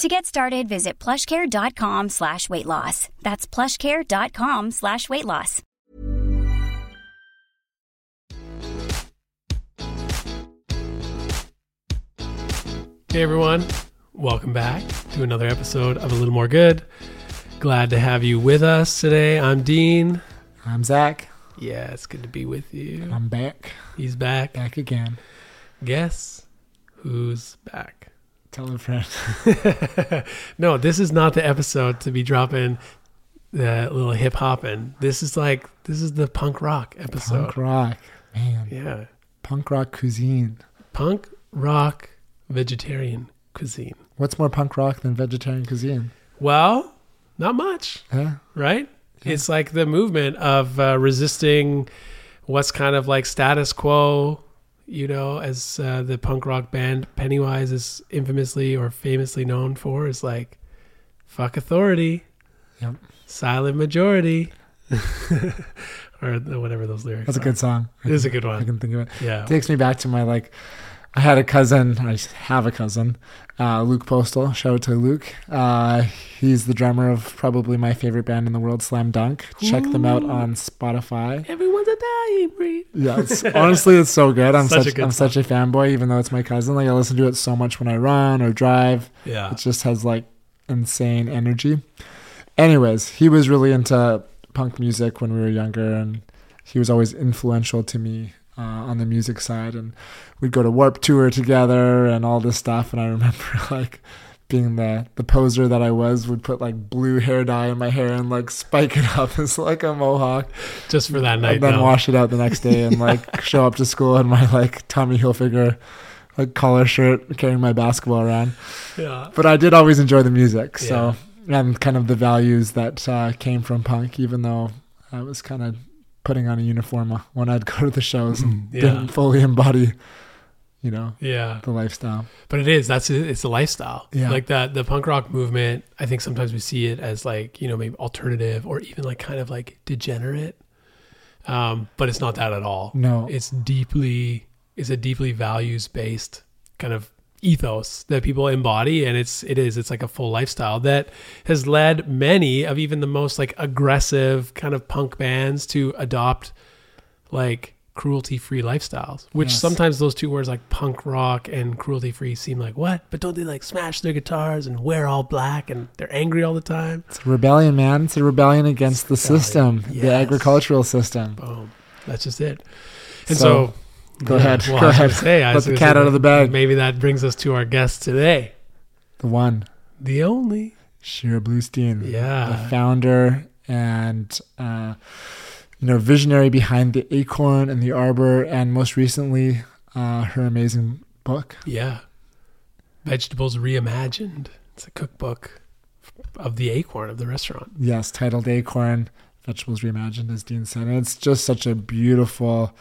To get started, visit plushcare.com slash weight loss. That's plushcare.com slash weight loss. Hey everyone, welcome back to another episode of A Little More Good. Glad to have you with us today. I'm Dean. I'm Zach. Yeah, it's good to be with you. I'm back. He's back. Back again. Guess who's back? Tell a friend. no, this is not the episode to be dropping the little hip hop in. This is like this is the punk rock episode. Punk rock. Man. Yeah. Punk rock cuisine. Punk rock vegetarian cuisine. What's more punk rock than vegetarian cuisine? Well, not much, Yeah. right? It's like the movement of uh, resisting what's kind of like status quo, you know, as uh, the punk rock band Pennywise is infamously or famously known for, is like fuck authority, Yep. silent majority, or whatever those lyrics. That's a good song. It is a good one. I can think of it. Yeah. takes me back to my like I had a cousin, I have a cousin, uh, Luke Postal. Shout out to Luke. Uh, he's the drummer of probably my favorite band in the world, Slam Dunk. Check them out on Spotify. Everyone's a dying breed. Yeah, it's, honestly, it's so good. I'm Such a such, good I'm such a fanboy, even though it's my cousin. Like I listen to it so much when I run or drive. Yeah. It just has like insane energy. Anyways, he was really into punk music when we were younger, and he was always influential to me uh, on the music side. And we'd go to Warp Tour together and all this stuff. And I remember like being the the poser that I was, would put like blue hair dye in my hair and like spike it up as like a mohawk, Just for that night. and then though. wash it out the next day and like show up to school in my like Tommy Hilfiger like collar shirt, carrying my basketball around Yeah. but I did always enjoy the music. So and kind of the values that uh, came from punk, even though I was kind of putting on a uniform when I'd go to the shows and Yeah. didn't fully embody, you know, Yeah. the lifestyle. But it is. That's it. It's a lifestyle. Yeah. Like that, the punk rock movement, I think sometimes we see it as like, you know, maybe alternative or even like kind of like degenerate. Um, but it's not that at all. No. It's deeply, it's a deeply values based kind of ethos that people embody. And it's, it is, it's like a full lifestyle that has led many of even the most like aggressive kind of punk bands to adopt like cruelty free lifestyles, which Yes. sometimes those two words like punk rock and cruelty free seem like what? But don't they like smash their guitars and wear all black and they're angry all the time? It's a rebellion, man. It's a rebellion against the rebellion. system, the agricultural system. Boom. That's just it. And so, So, Go yeah, ahead. well, Go ahead. Say, Let the cat out of the bag. Maybe that brings us to our guest today, The one, the only. Shira Blustein. Yeah. the founder and uh, you know visionary behind the Acorn and the Arbor, and most recently uh, her amazing book. Yeah. Vegetables Reimagined. It's a cookbook of the Acorn of the restaurant. Yes, titled Acorn, Vegetables Reimagined, as Dean said. And it's just such a beautiful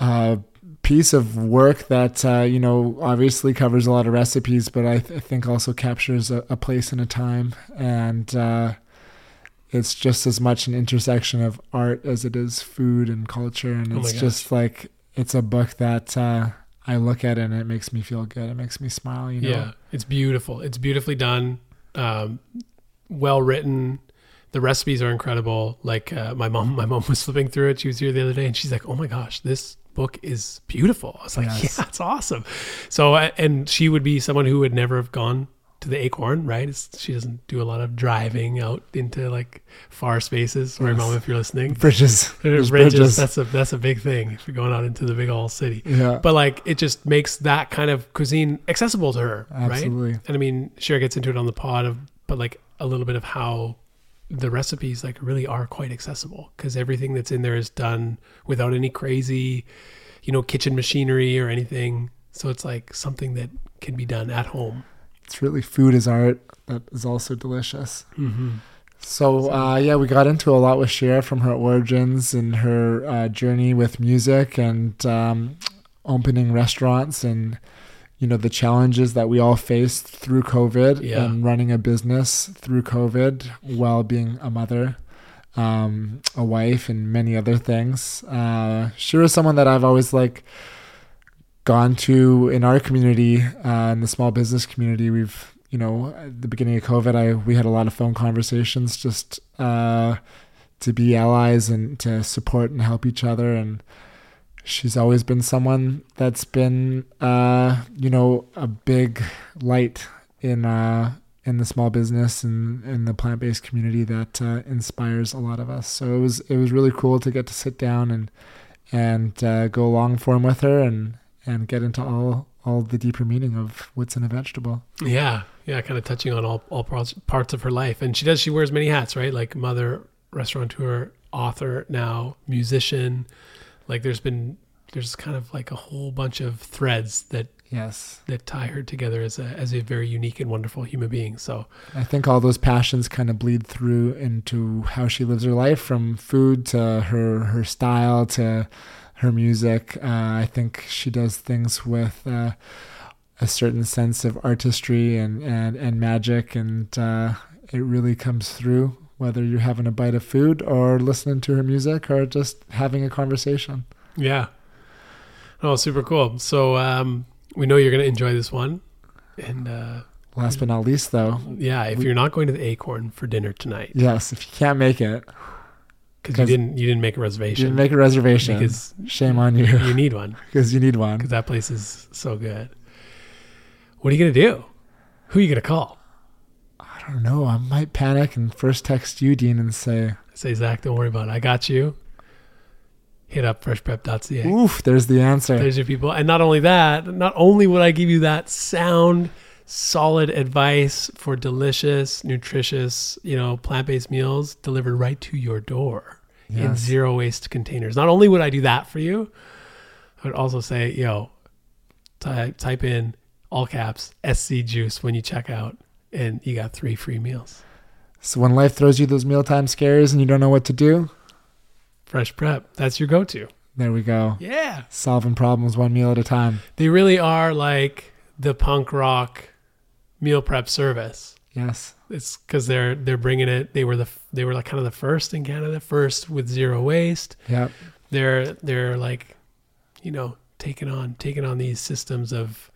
uh, piece of work that, uh, you know, obviously covers a lot of recipes, but I, th- I think also captures a, a, place and a time. And uh, it's just as much an intersection of art as it is food and culture. And Oh it's gosh. just like, it's a book that uh, I look at and it makes me feel good. It makes me smile, you know? Yeah, it's beautiful. It's beautifully done, um, well written. The recipes are incredible. Like uh, my mom, my mom was flipping through it. She was here the other day, and she's like, "Oh my gosh, this book is beautiful." I was like, Yes. "Yeah, it's awesome." So, and she would be someone who would never have gone to the Acorn, right? It's, she doesn't do a lot of driving out into like far spaces. Sorry, Yes. mom, if you're listening. Bridges. Bridges. bridges. That's a that's a big thing if you're going out into the big old city. Yeah. But like it just makes that kind of cuisine accessible to her, Absolutely. right? And I mean, Shira gets into it on the pod of, but like a little bit of how the recipes like really are quite accessible because everything that's in there is done without any crazy, you know, kitchen machinery or anything. So it's like something that can be done at home. It's really food is art that is also delicious. Mm-hmm. So uh, yeah, we got into a lot with Shira from her origins and her uh, journey with music and um, opening restaurants and you know the challenges that we all faced through COVID Yeah. and running a business through COVID while being a mother, um, a wife, and many other things. Uh, she was someone that I've always like gone to in our community, uh, in the small business community. We've, you know, at the beginning of COVID, I we had a lot of phone conversations just uh, to be allies and to support and help each other. And she's always been someone that's been, uh, you know, a big light in uh, in the small business and in the plant based community that uh, inspires a lot of us. So it was it was really cool to get to sit down and and uh, go long form with her and and get into all all the deeper meaning of what's in a vegetable. Yeah, yeah, kind of touching on all all parts parts of her life, and she does. She wears many hats, right? Like mother, restaurateur, author, now musician. Like there's been there's kind of like a whole bunch of threads that Yes, that tie her together as a as a very unique and wonderful human being. So I think all those passions kind of bleed through into how she lives her life, from food to her her style to her music. Uh, I think she does things with uh, a certain sense of artistry and and and magic, and uh, it really comes through. Whether you're having a bite of food or listening to her music or just having a conversation. yeah, oh, super cool. So um, we know you're gonna enjoy this one, and uh, Last but not least, though, yeah, if you're not going to the Acorn for dinner tonight yes, if you can't make it, because you didn't you didn't make a reservation. you didn't make a reservation. because Shame on you, you need one. because you need one. because that place is so good. What are you gonna do? Who are you gonna call? I don't know. I might panic and first text you, Dean, and say, Say Zach, don't worry about it. I got you. Hit up freshprep.ca. "Oof, there's the answer." There's your people. And not only that, not only would I give you that sound, solid advice for delicious, nutritious, you know, plant-based meals delivered right to your door in zero waste containers. Not only would I do that for you, I would also say, yo, ty- type in all caps SC juice when you check out and you got three free meals. So when life throws you those mealtime scares and you don't know what to do, Fresh prep. That's your go-to. there we go. Yeah. Solving problems one meal at a time. They really are like the punk rock meal prep service. Yes. It's because they're they're bringing it. They were the they were like kind of the first in Canada, first with zero waste. Yep. They're they're like, you know, taking on taking on these systems of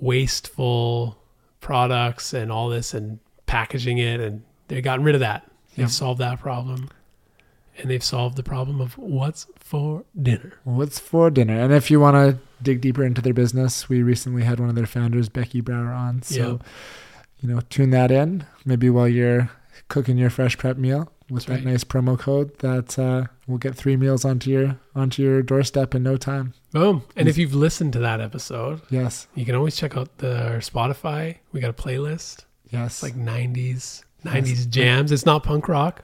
wasteful products and all this and packaging it, and they've gotten rid of that. They've Yep. solved that problem, and they've solved the problem of what's for dinner. What's for dinner? And if you want to dig deeper into their business, we recently had one of their founders, Becky Brower, on. So, Yeah. you know, tune that in. Maybe while you're cooking your fresh prep meal with That's that right. nice promo code, that uh, will get three meals onto your onto your doorstep in no time. Boom! And if you've listened to that episode, Yes. You can always check out the our Spotify. We got a playlist. Yes. It's like 90s 90s jams. It's not punk rock.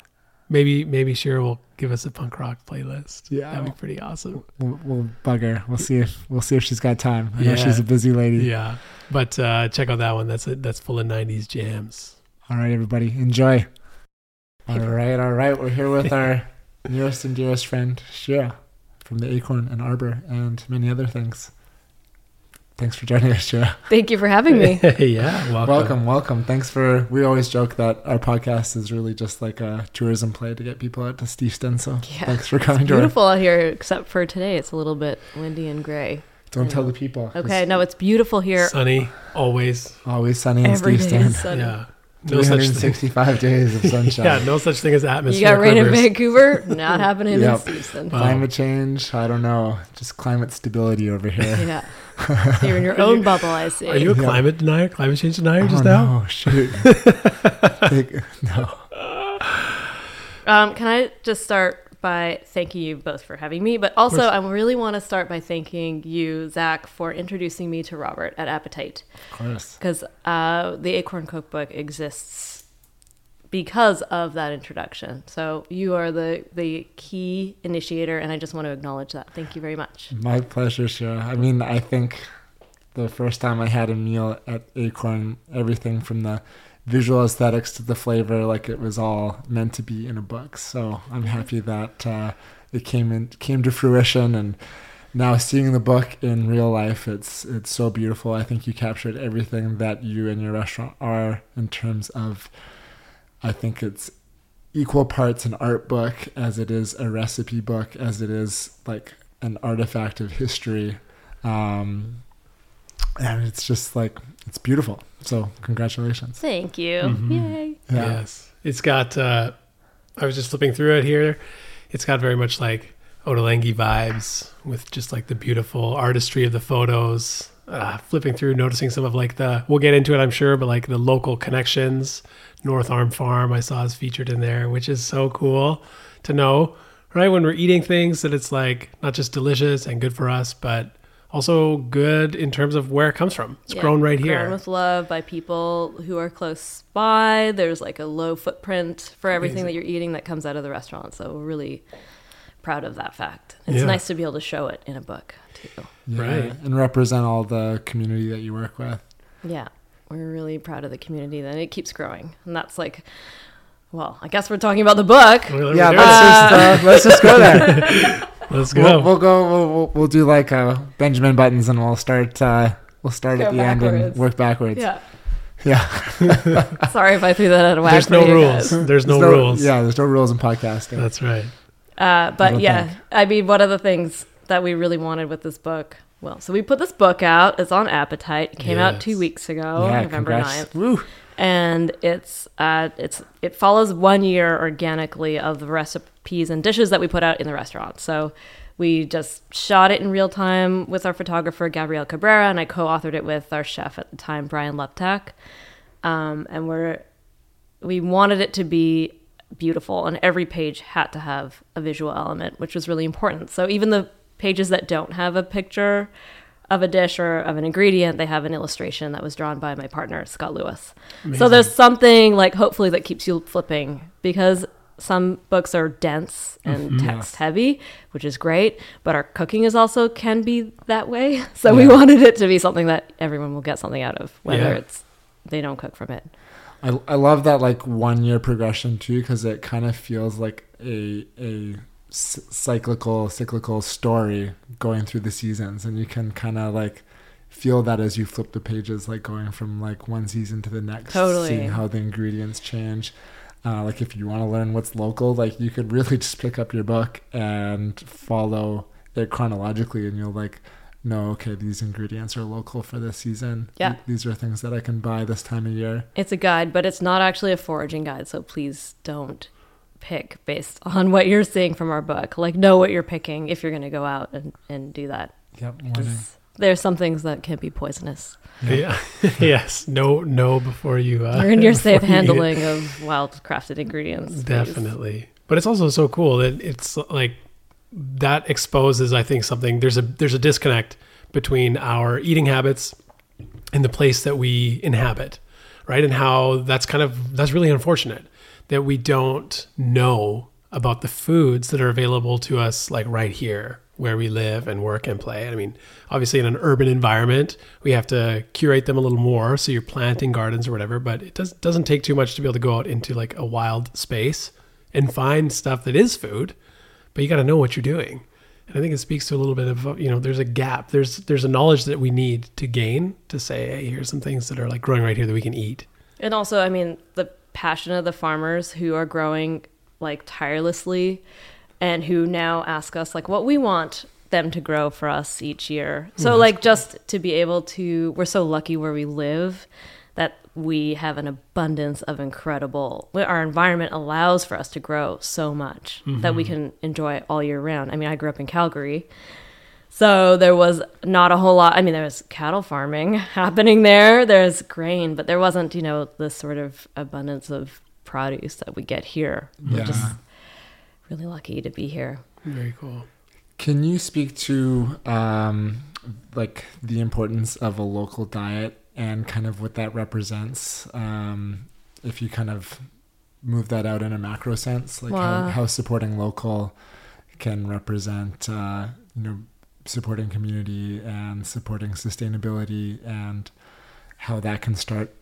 Maybe maybe Shira will give us a punk rock playlist. Yeah. That'd be pretty awesome. We'll, we'll bug her. We'll see if we'll see if she's got time. I know she's a busy lady. Yeah. But uh, check out that one. That's it. That's full of 90s jams. All right, everybody, enjoy. All right, all right. We're here with our nearest and dearest friend, Shira, from the Acorn and Arbor and many other things. Thanks for joining us, Shira. Thank you for having me. yeah, welcome. Welcome, welcome. Thanks for. We always joke that our podcast is really just like a tourism play to get people out to Steveston. So Yeah, thanks for coming to our. Beautiful out here, except for today. It's a little bit windy and gray. Don't tell the people. Okay, no, it's beautiful here. Sunny, always. Always sunny in Every day Steveston. Yeah. No such thing. 365 days of sunshine. Yeah, no such thing as atmosphere. You atmosphere. got rain in. Vancouver? Not happening Yep. in Houston. Wow. Climate change, I don't know. Just climate stability over here. Yeah. You're in your own bubble, I see. Are you a Yeah. climate denier, climate change denier just oh, now? No, shoot. Big- no. Um, can I just start by thanking you both for having me? But also. I really want to start by thanking you, Zach, for introducing me to Robert at Appetite. Of course. Because uh, the Acorn Cookbook exists because of that introduction. So you are the, the key initiator, and I just want to acknowledge that. Thank you very much. My pleasure, sure. I mean, I think the first time I had a meal at Acorn, everything from the visual aesthetics to the flavor, like it was all meant to be in a book. So I'm happy that uh, it came in, came to fruition, and now seeing the book in real life, it's it's so beautiful. I think you captured everything that you and your restaurant are in terms of. I think it's equal parts an art book as it is a recipe book as it is like an artifact of history um and it's just like it's beautiful so congratulations Thank you. Mhm. Yay. yeah Yes. It's got, uh, I was just flipping through it here. It's got very much like Ottolenghi vibes with just like the beautiful artistry of the photos. Uh, flipping through, noticing some of like the, we'll get into it, I'm sure, but like the local connections. North Arm Farm, I saw is featured in there, which is so cool to know, right? When we're eating things, that it's like not just delicious and good for us, but also good in terms of where it comes from. It's Yeah, grown right here. Grown here. with love by people who are close by. There's like a low footprint for everything that you're eating that comes out of the restaurant. So we're really proud of that fact. It's Yeah. nice to be able to show it in a book too. Yeah, Right. and represent all the community that you work with Yeah, we're really proud of the community. That it keeps growing, and that's like, well, I guess we're talking about the book. Well, yeah let's go. just uh, let's just go there Let's go. we'll, we'll go we'll, we'll, we'll do like uh benjamin buttons and we'll start uh we'll start Go at the end and work backwards Yeah. yeah Sorry if I threw that out of whack. There's no rules. guys. There's no There's rules. yeah there's no rules in podcasting That's right. Uh, but don't yeah, think. I mean, one of the things that we really wanted with this book. Well, so we put this book out. It's on Appetite. It came out two weeks ago, yeah November congrats 9th. Woo. and it's uh, it's it follows one year organically of the recipes and dishes that we put out in the restaurant. So we just shot it in real time with our photographer Gabrielle Cabrera, and I co-authored it with our chef at the time, Brian Luptak. Um, and we're we wanted it to be beautiful, and every page had to have a visual element, which was really important. So even the pages that don't have a picture of a dish or of an ingredient, they have an illustration that was drawn by my partner Scott Lewis. So there's something like hopefully that keeps you flipping because some books are dense and mm-hmm. text heavy, which is great, but our cooking is also can be that way. So we wanted it to be something that everyone will get something out of, whether Yeah. it's they don't cook from it. I, I love that like one year progression too because it kind of feels like a a c- cyclical cyclical story going through the seasons and you can kind of like feel that as you flip the pages like going from like one season to the next Totally. seeing how the ingredients change uh, like if you want to learn what's local like you could really just pick up your book and follow it chronologically and you'll like know okay these ingredients are local for this season Yeah. these are things that i can buy this time of year It's a guide, but it's not actually a foraging guide, so please don't pick based on what you're seeing from our book. Like know what you're picking if you're going to go out and, and do that. yep 'Cause There's some things that can be poisonous. Yeah. yes. No. No. Before you. Uh, You're in your safe before you handling of wild crafted ingredients. please. Definitely. But it's also so cool that it's like that exposes, I think, something. There's a there's a disconnect between our eating habits and the place that we inhabit, right? And how that's kind of that's really unfortunate that we don't know about the foods that are available to us like right here where we live and work and play. I mean, obviously in an urban environment, we have to curate them a little more. So you're planting gardens or whatever, but it does, doesn't take too much to be able to go out into like a wild space and find stuff that is food, but you got to know what you're doing. And I think it speaks to a little bit of, you know, there's a gap. There's, there's a knowledge that we need to gain to say, hey, here's some things that are like growing right here that we can eat. And also, I mean, the passion of the farmers who are growing like tirelessly and who now ask us like what we want them to grow for us each year. So Mm, like just to be able to we're so lucky where we live that we have an abundance of incredible our environment allows for us to grow so much that we can enjoy all year round. I mean, I grew up in Calgary. So there was not a whole lot. I mean, there was cattle farming happening there. There's grain, but there wasn't, you know, this sort of abundance of produce that we get here. Yeah. just really lucky to be here. Very cool. Can you speak to um, like the importance of a local diet and kind of what that represents? Um, if you kind of move that out in a macro sense, like how, how supporting local can represent, uh, you know, supporting community and supporting sustainability, and how that can start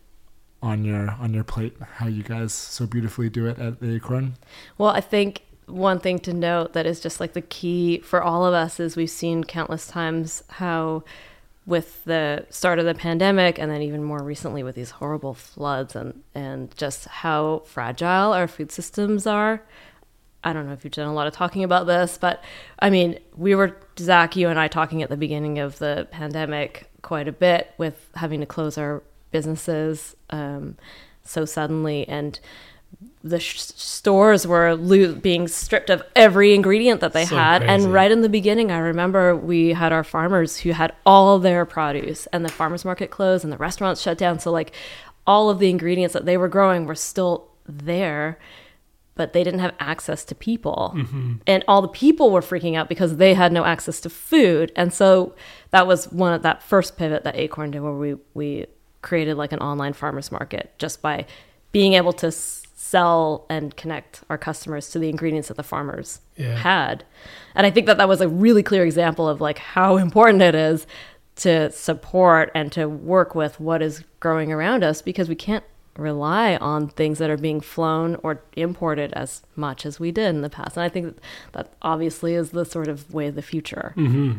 on your on your plate. How you guys so beautifully do it at the Acorn. Well, I think one thing to note that is just like the key for all of us is we've seen countless times how with the start of the pandemic and then even more recently with these horrible floods and and just how fragile our food systems are. I don't know if you've done a lot of talking about this, but I mean, we were Zach, you and I talking at the beginning of the pandemic quite a bit with having to close our businesses um, so suddenly, and the sh- stores were lo- being stripped of every ingredient that they So had. crazy. And right in the beginning, I remember we had our farmers who had all their produce, and the farmers market closed, and the restaurants shut down. So like, all of the ingredients that they were growing were still there but they didn't have access to people. Mm-hmm. And all the people were freaking out because they had no access to food. And so that was one of that first pivot that Acorn did where we we created like an online farmers market just by being able to s- sell and connect our customers to the ingredients that the farmers Yeah. had. And I think that that was a really clear example of like how important it is to support and to work with what is growing around us because we can't rely on things that are being flown or imported as much as we did in the past. And I think that, that obviously is the sort of way of the future. Mm-hmm.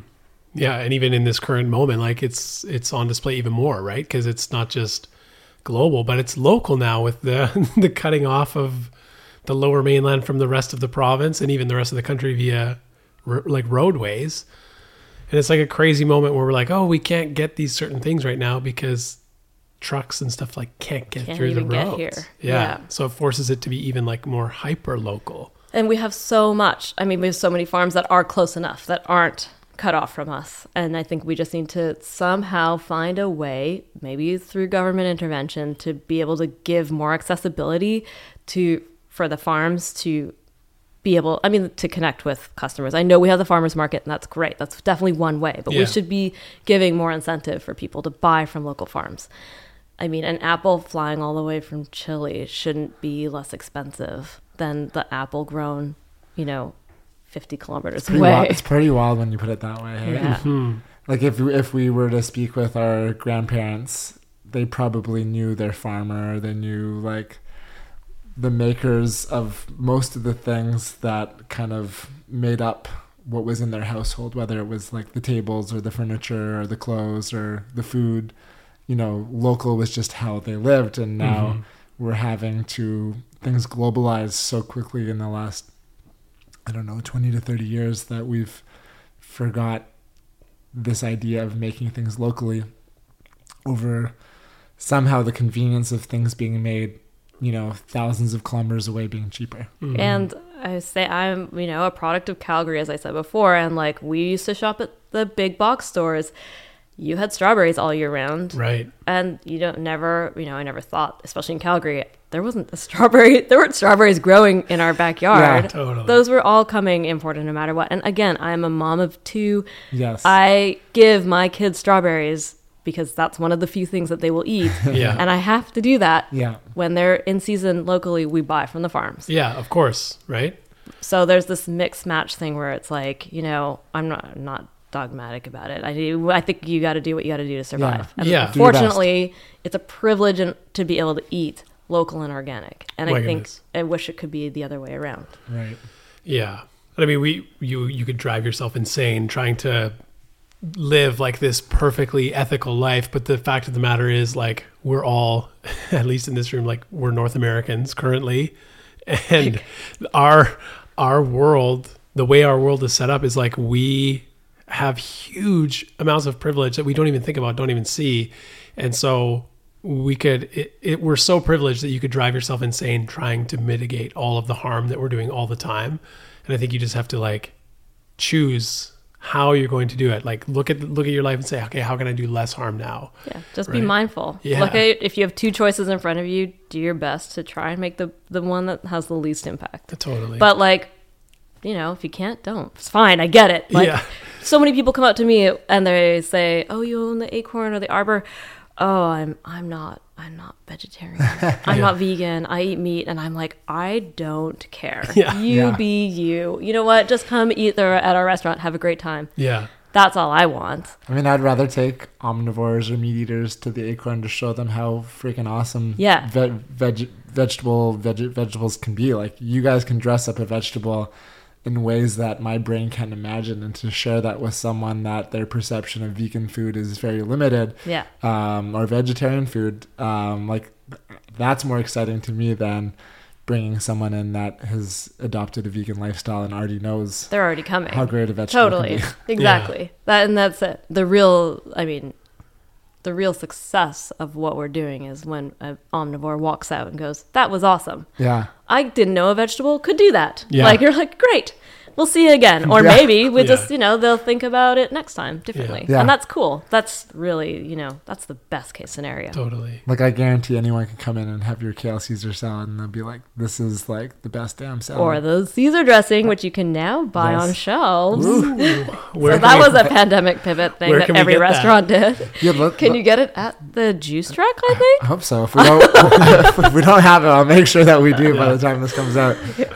Yeah, and even in this current moment, like it's it's on display even more, right? Because it's not just global, but it's local now with the the cutting off of the lower mainland from the rest of the province and even the rest of the country via r- like roadways. And it's like a crazy moment where we're like, oh, we can't get these certain things right now because trucks and stuff like can't get Can't through the even get roads. here. Yeah. Yeah. So it forces it to be even like more hyper local. And we have so much. I mean, we have so many farms that are close enough that aren't cut off from us. And I think we just need to somehow find a way, maybe through government intervention, to be able to give more accessibility to for the farms to be able I mean to connect with customers. I know we have the farmers market and that's great. That's definitely one way, but Yeah. we should be giving more incentive for people to buy from local farms. I mean, an apple flying all the way from Chile shouldn't be less expensive than the apple grown, you know, 50 kilometers Pretty away. wild, it's pretty wild when you put it that way. Hey? Yeah. Mm-hmm. Like if if we were to speak with our grandparents, they probably knew their farmer. They knew like the makers of most of the things that kind of made up what was in their household, whether it was like the tables or the furniture or the clothes or the food. You know, local was just how they lived, and now mm-hmm. we're having to things globalize so quickly in the last I don't know, 20 to 30 years that we've forgot this idea of making things locally over somehow the convenience of things being made, you know, thousands of kilometers away being cheaper. Mm-hmm. And I say I'm, you know, a product of Calgary, as I said before. And like we used to shop at the big box stores. You had strawberries all year round. Right. And you don't never, you know, I never thought, especially in Calgary, there wasn't a strawberry, there weren't strawberries growing in our backyard. Yeah, totally. Those were all coming imported no matter what. And again, I'm a mom of two. Yes. I give my kids strawberries because that's one of the few things that they will eat. Yeah. And I have to do that yeah. when they're in season locally, we buy from the farms. Yeah, of course, right? so there's this mix match thing where it's like you know i'm not I'm not dogmatic about it. I do i think you got to do what you got to do to survive. Yeah. Do fortunately it's a privilege to be able to eat local and organic. And i think i wish it could be the other way around. Right. Yeah. I mean, we you you could drive yourself insane trying to live like this perfectly ethical life, but the fact of the matter is like we're all at least in this room like we're North Americans currently. And our our world, the way our world is set up is like we have huge amounts of privilege that we don't even think about, don't even see. And so we could it, it we're so privileged that you could drive yourself insane trying to mitigate all of the harm that we're doing all the time. And i think you just have to like choose how you're going to do it. Like look at look at your life and say okay how can i do less harm now? Yeah just be mindful. Yeah. look at if you have two choices in front of you do your best to try and make the the one that has the least impact. Totally. But like, you know, if you can't, don't. It's fine. I get it. Like, Yeah. so many people come up to me and they say, "Oh, you own the Acorn or the Arbor." Oh, I'm I'm not I'm not vegetarian. I'm not vegan. I eat meat, and I'm like, I don't care. Yeah. You Yeah. be you. You know what? Just come eat there at our restaurant. Have a great time. yeah That's all I want. I mean, I'd rather take omnivores or meat eaters to the acorn to show them how freaking awesome Yeah. ve- veg- vegetable veg- vegetables can be. Like you guys can dress up a vegetable in ways that my brain can't imagine, and to share that with someone that their perception of vegan food is very limited, Yeah. um, or vegetarian food, um, like that's more exciting to me than bringing someone in that has adopted a vegan lifestyle and already knows They're already coming. how great a vegetable totally. can exactly. That and that's it. The real i mean the real success of what we're doing is when an omnivore walks out and goes that was awesome Yeah. i didn't know a vegetable could do that Yeah. like you're like great we'll see you again or Yeah. maybe we Yeah. just you know they'll think about it next time differently Yeah. and that's cool that's really you know that's the best case scenario totally Like I guarantee anyone can come in and have your kale Caesar salad and they'll be like, "This is like the best damn salad." or the caesar dressing which you can now buy Yes. on shelves Where so that was a pandemic pivot thing that every get that? restaurant did Yeah, look- can look- you get it at the juice truck i think I hope so. If we don't, if we don't have it, I'll make sure that we do by the time this comes out.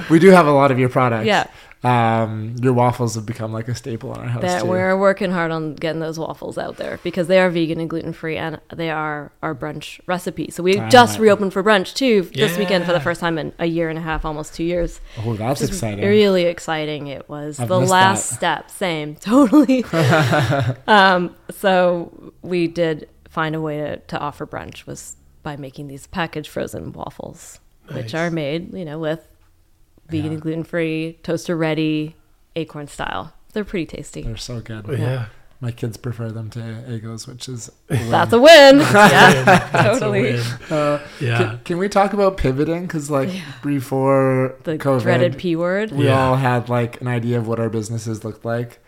We do have a lot of your products. Yeah. Um, your waffles have become like a staple in our house that too. we're working hard on getting those waffles out there because they are vegan and gluten free and they are our brunch recipe. So we Ah. just reopened for brunch too this weekend for the first time in a year and a half, almost two years. oh, that's exciting. Really exciting. It was I've the last that. step. Same, totally. um, so we did find a way to, to offer brunch was by making these packaged frozen waffles, which are made, you know, with vegan Yeah. and gluten free, toaster ready, acorn style. They're pretty tasty. They're so good. yeah My kids prefer them to Eggos, which is a. That's a win. yeah, totally. win. Uh, yeah Can, can we talk about pivoting? Because like before The COVID, dreaded P word. we Yeah. all had like an idea of what our businesses looked like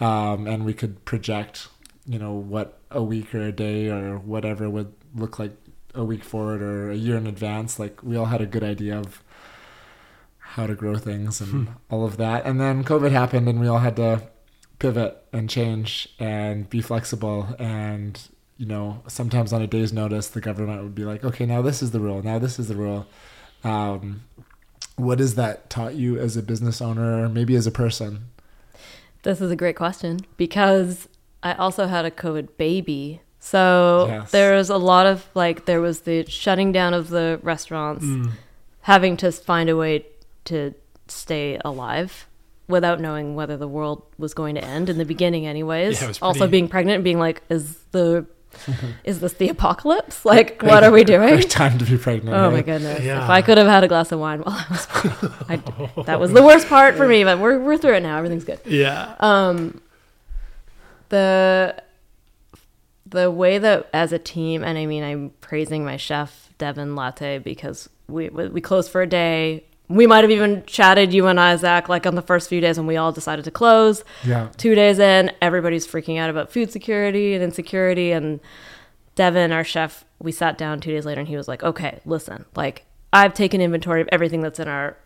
um, and we could project you know what a week or a day or whatever would look like a week forward or a year in advance like we all had a good idea of how to grow things and all of that. And then covid happened and we all had to pivot and change and be flexible. And you know sometimes on a day's notice the government would be like okay now this is the rule. Now this is the rule. Um, what has that taught you as a business owner or maybe as a person? This is a great question because I also had a COVID baby. So Yes. there was a lot of like, there was the shutting down of the restaurants, having to find a way to stay alive without knowing whether the world was going to end in the beginning, anyways. Yeah, was also being pregnant and being like, is the. Is this the apocalypse? Like, what are we doing? Great time to be pregnant Oh my goodness! Yeah. If I could have had a glass of wine while I was, I, that was the worst part for me. But we're we're through it now. Everything's good. yeah Um, the the way that as a team, and I mean, I'm praising my chef Devin Latte because we we closed for a day. We might have even chatted you and I, Zach, like on the first few days when we all decided to close. yeah Two days in, everybody's freaking out about food security and insecurity. And Devin, our chef, we sat down two days later and he was like, okay, listen, like I've taken inventory of everything that's in our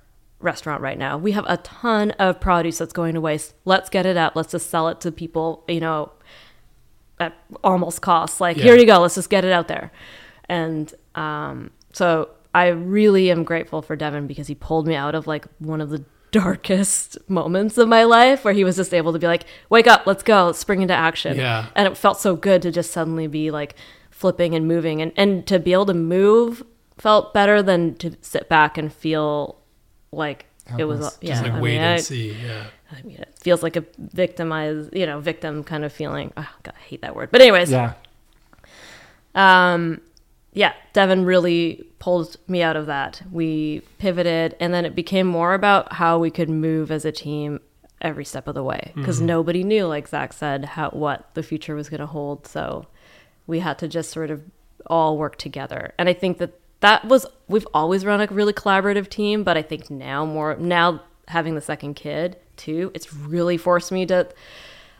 restaurant right now. We have a ton of produce that's going to waste. Let's get it out. Let's just sell it to people, you know, at almost cost. Like, Yeah. here you go. Let's just get it out there. And um, so I really am grateful for Devin because he pulled me out of like one of the darkest moments of my life where he was just able to be like, wake up, let's go, let's spring into action. Yeah. And it felt so good to just suddenly be like flipping and moving and, and to be able to move felt better than to sit back and feel like it was yeah Just like I wait mean, and I- see. Yeah. I mean, it feels like a victimized, you know, victim kind of feeling. Oh, God, I hate that word. But anyways, Yeah. um, yeah, Devin really pulled me out of that. We pivoted, and then it became more about how we could move as a team every step of the way because mm-hmm. nobody knew, like Zach said, how what the future was going to hold. So we had to just sort of all work together, and I think that that was we've always run a really collaborative team, but I think now more now having the second kid too, it's really forced me to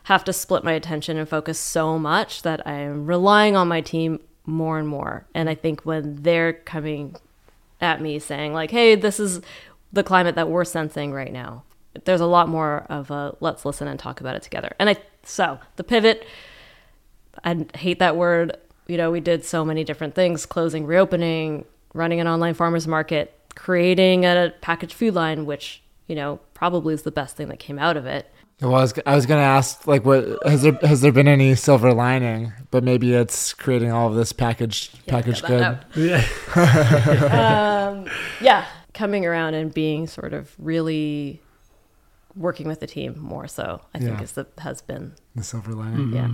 have to split my attention and focus so much that I'm relying on my team more and more. And I think when they're coming at me saying like, "Hey, this is the climate that we're sensing right now," there's a lot more of a let's listen and talk about it together. And I so the pivot. I hate that word. You know, we did so many different things: closing, reopening, running an online farmers market, creating a packaged food line, which you know probably is the best thing that came out of it. Well, I was, I was gonna ask, like, what has there has there been any silver lining? But maybe it's creating all of this packaged Yeah, packaged good. that out. Yeah. Um, yeah coming around and being sort of really working with the team more so i think Yeah. is the has been The silver lining. Mm-hmm. yeah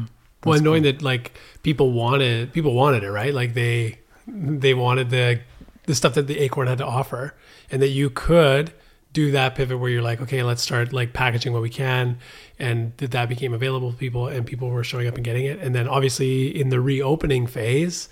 well, knowing cool. that like people wanted people wanted it, right? Like they they wanted the the stuff that the Acorn had to offer, and that you could do that pivot where you're like, okay, let's start like packaging what we can, and that that became available to people, and people were showing up and getting it, and then obviously in the reopening phase,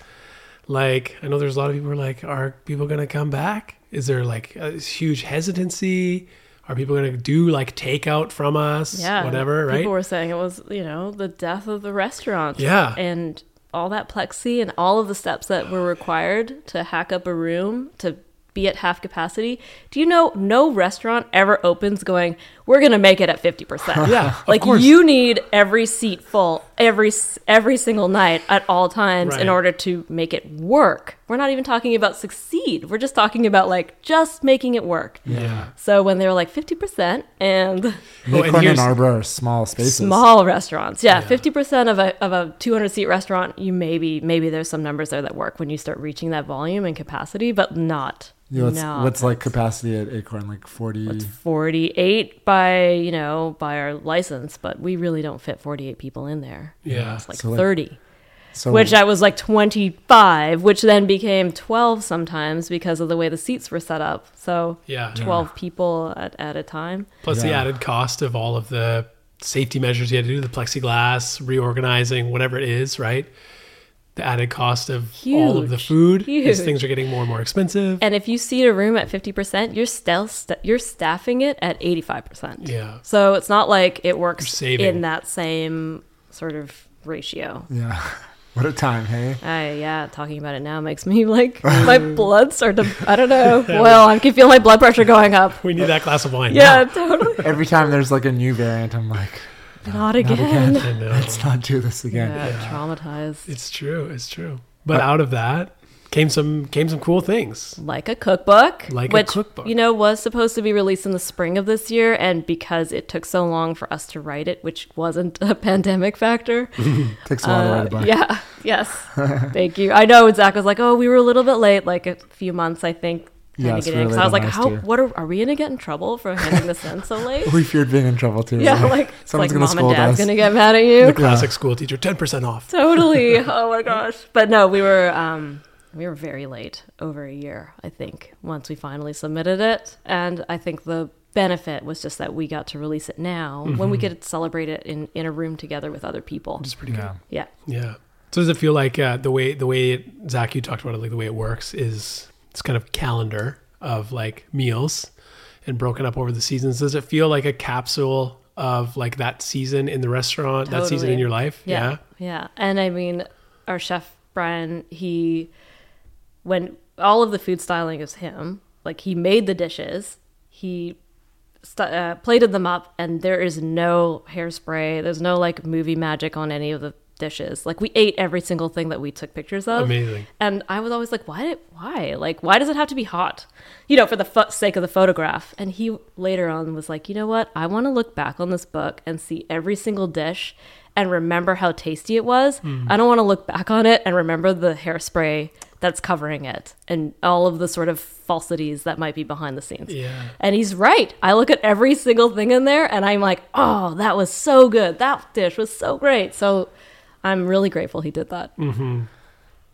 like I know there's a lot of people who are like, are people gonna come back? Is there like a huge hesitancy? Are people gonna do like takeout from us? yeah whatever, right? people were saying it was you know the death of the restaurant Yeah. and all that plexi and all of the steps that were required to hack up a room to be at half capacity. Do you know no restaurant ever opens going we're gonna make it at 50% Yeah, of like course. you need every seat full every every single night at all times in order to make it work we're not even talking about succeed we're just talking about like just making it work yeah. so when they were like 50% and Oh, and Acorn here's- and Arbor are small spaces. small restaurants yeah, 50% of a, of a 200 seat restaurant you maybe maybe there's some numbers there that work when you start reaching that volume and capacity but not Yeah, what's, not what's like capacity at Acorn? Like forty. 48 by you know by our license but we really don't fit 48 people in there Yeah. it's like So, like, 30 So which I was like 25 which then became 12 sometimes because of the way the seats were set up so Yeah. 12 people at, at a time Plus the added cost of all of the safety measures you had to do, the plexiglass, reorganizing, whatever it is, right? The added cost of all of the food. Huge. Things are getting more and more expensive. And if you seat a room at 50%, you're still st- you're staffing it at 85%. Yeah. So it's not like it works in that same sort of ratio. yeah, what a time, hey. I yeah, talking about it now makes me like my blood start to I don't know. Well, I can feel my blood pressure going up. We need that glass of wine. Yeah, totally. Every time there's like a new variant, I'm like, Not again. I know. let's not do this again. Yeah, traumatized. It's true. It's true. But out of that came some came some cool things. like a cookbook, Like a cookbook. you know was supposed to be released in the spring of this year, and because it took so long for us to write it, which wasn't a pandemic factor, Takes a while to write a Uh, book. yeah, yes, thank you. I know Zach was like, "Oh, we were a little bit late, like a few months, I think." Yes, handing it we in. were 'Cause late I was like, last "How? year. What are, are we gonna get in trouble for handing this in so late?" We feared being in trouble too. yeah, like Someone's like gonna mom and scold dad's us. gonna get mad at you. The classic school teacher, ten percent off. totally. Oh my gosh. But no, we were um we were very late, over a year, I think, once we finally submitted it. And I think the benefit was just that we got to release it now when we could celebrate it in, in a room together with other people. Which is pretty Yeah. Yeah. good. Yeah. So does it feel like uh, the way the way it, Zach you talked about it, like the way it works is it's kind of calendar of like meals and broken up over the seasons. Does it feel like a capsule of like that season in the restaurant, that season in your life? Yeah. Yeah. And I mean, our chef, Brian, he, when all of the food styling is him, like he made the dishes, he st- uh, plated them up, and there is no hairspray, there's no like movie magic on any of the dishes. Like we ate every single thing that we took pictures of. Amazing. And I was always like, why? Why? Like, why does it have to be hot? You know, for the fo- sake of the photograph. And he later on was like, you know what? I want to look back on this book and see every single dish and remember how tasty it was. Hmm. I don't want to look back on it and remember the hairspray that's covering it and all of the sort of falsities that might be behind the scenes. Yeah. And he's right. I look at every single thing in there and I'm like, oh, that was so good. That dish was so great. So I'm really grateful he did that.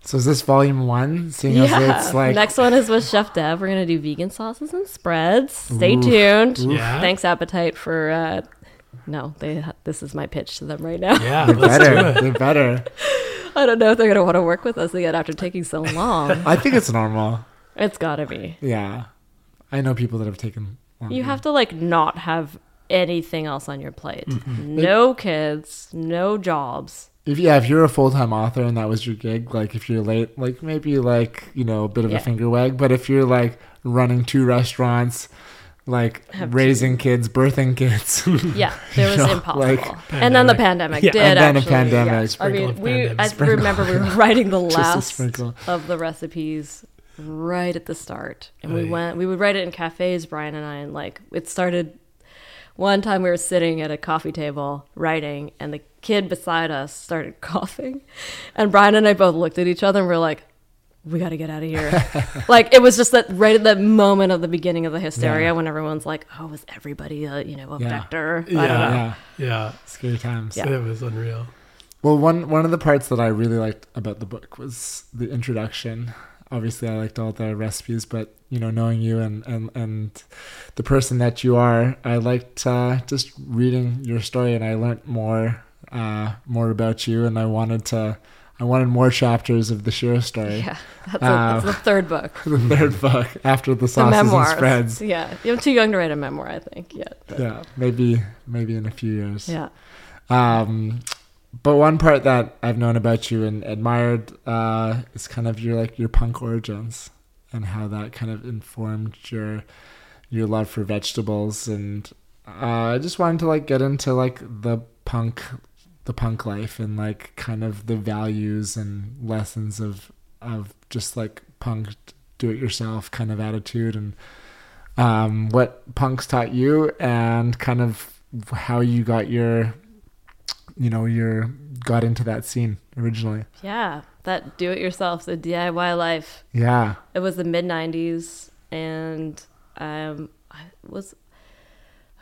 So is this volume one? Seeing as Yeah. it's like Next one is with Chef Dev. We're gonna do vegan sauces and spreads. Stay tuned. Yeah. Thanks, Appetite, for. Uh, no, they. This is my pitch to them right now. Yeah, let's do better. They're better. I don't know if they're gonna want to work with us again after taking so long. I think it's normal. it's gotta be. Yeah. I know people that have taken longer. You have to like not have anything else on your plate. Mm-hmm. No kids, no jobs. If yeah, if you're a full time author and that was your gig, like if you're late, like maybe like, you know, a bit of Yeah. a finger wag. But if you're like running two restaurants, like Have raising kids, birthing kids. Yeah, it was know, impossible. like- and then the pandemic Yeah. did And then a pandemic. yeah. I Sprinkle mean, we. pandemic. I Sprinkle. remember we were writing the last sprinkle. of the recipes right at the start, and we Aye. went. We would write it in cafes, Brian and I, and like it started. One time we were sitting at a coffee table writing, and the kid beside us started coughing, and Brian and I both looked at each other and we're like, "We got to get out of here!" like it was just that right at that moment of the beginning of the hysteria Yeah. when everyone's like, "Oh, is everybody a you know a Yeah. vector?" I Yeah. don't know. yeah. Yeah. Scary times. Yeah. It was unreal. Well, one one of the parts that I really liked about the book was the introduction. Obviously, I liked all the recipes, but you know, knowing you and and and the person that you are, I liked uh, just reading your story, and I learned more uh, more about you, and I wanted to. I wanted more chapters of the Shira story. Yeah, that's, a, Uh, that's the third book. the third book after the The sauces memoirs. and spreads. Yeah, I'm too young to write a memoir. I think yet. but- Yeah, maybe maybe in a few years. yeah. Um, but one part that I've known about you and admired uh, is kind of your like your punk origins and how that kind of informed your your love for vegetables. And uh, I just wanted to like get into like the punk the punk life and like kind of the values and lessons of of just like punk do it yourself kind of attitude and um, what punks taught you and kind of how you got your you know you're got into that scene originally Yeah, that do it yourself, the DIY life. yeah It was the mid 90s and um I was